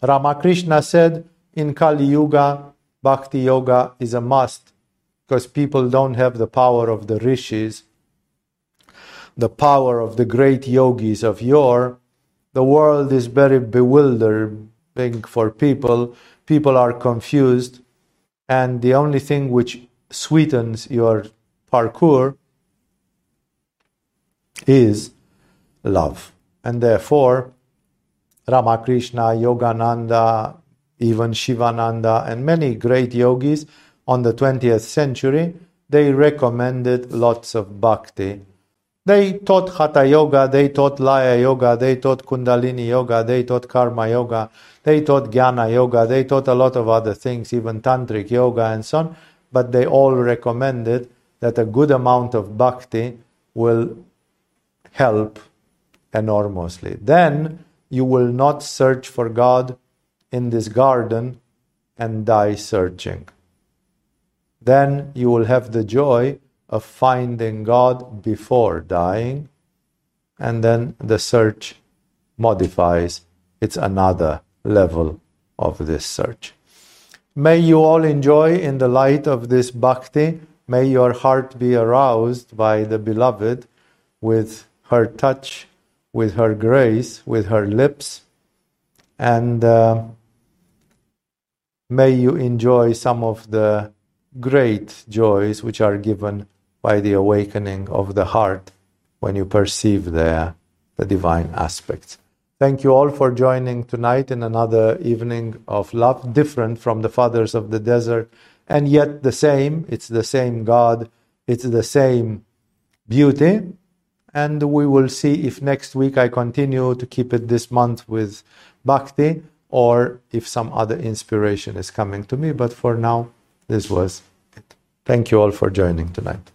Ramakrishna said in Kali Yuga, Bhakti Yoga is a must because people don't have the power of the rishis, the power of the great yogis of yore. The world is very bewildering for people. People are confused, and the only thing which sweetens your parkour is love. And therefore, Ramakrishna, Yogananda, even Shivananda, and many great yogis on the 20th century, they recommended lots of bhakti. They taught Hatha Yoga, they taught Laya Yoga, they taught Kundalini Yoga, they taught Karma Yoga, they taught Jnana Yoga, they taught a lot of other things, even Tantric Yoga and so on, but they all recommended that a good amount of bhakti will help enormously. Then you will not search for God in this garden and die searching then you will have the joy of finding God before dying, and then the search modifies. It's another level of this search. May you all enjoy in the light of this bhakti. May your heart be aroused by the beloved with her touch, with her grace, with her lips, and uh, may you enjoy some of the great joys which are given by the awakening of the heart when you perceive the, the divine aspects. Thank you all for joining tonight in another evening of love, different from the fathers of the desert, and yet the same. It's the same God, it's the same beauty. And we will see if next week I continue to keep it this month with Bhakti or if some other inspiration is coming to me. But for now, this was it. Thank you all for joining tonight.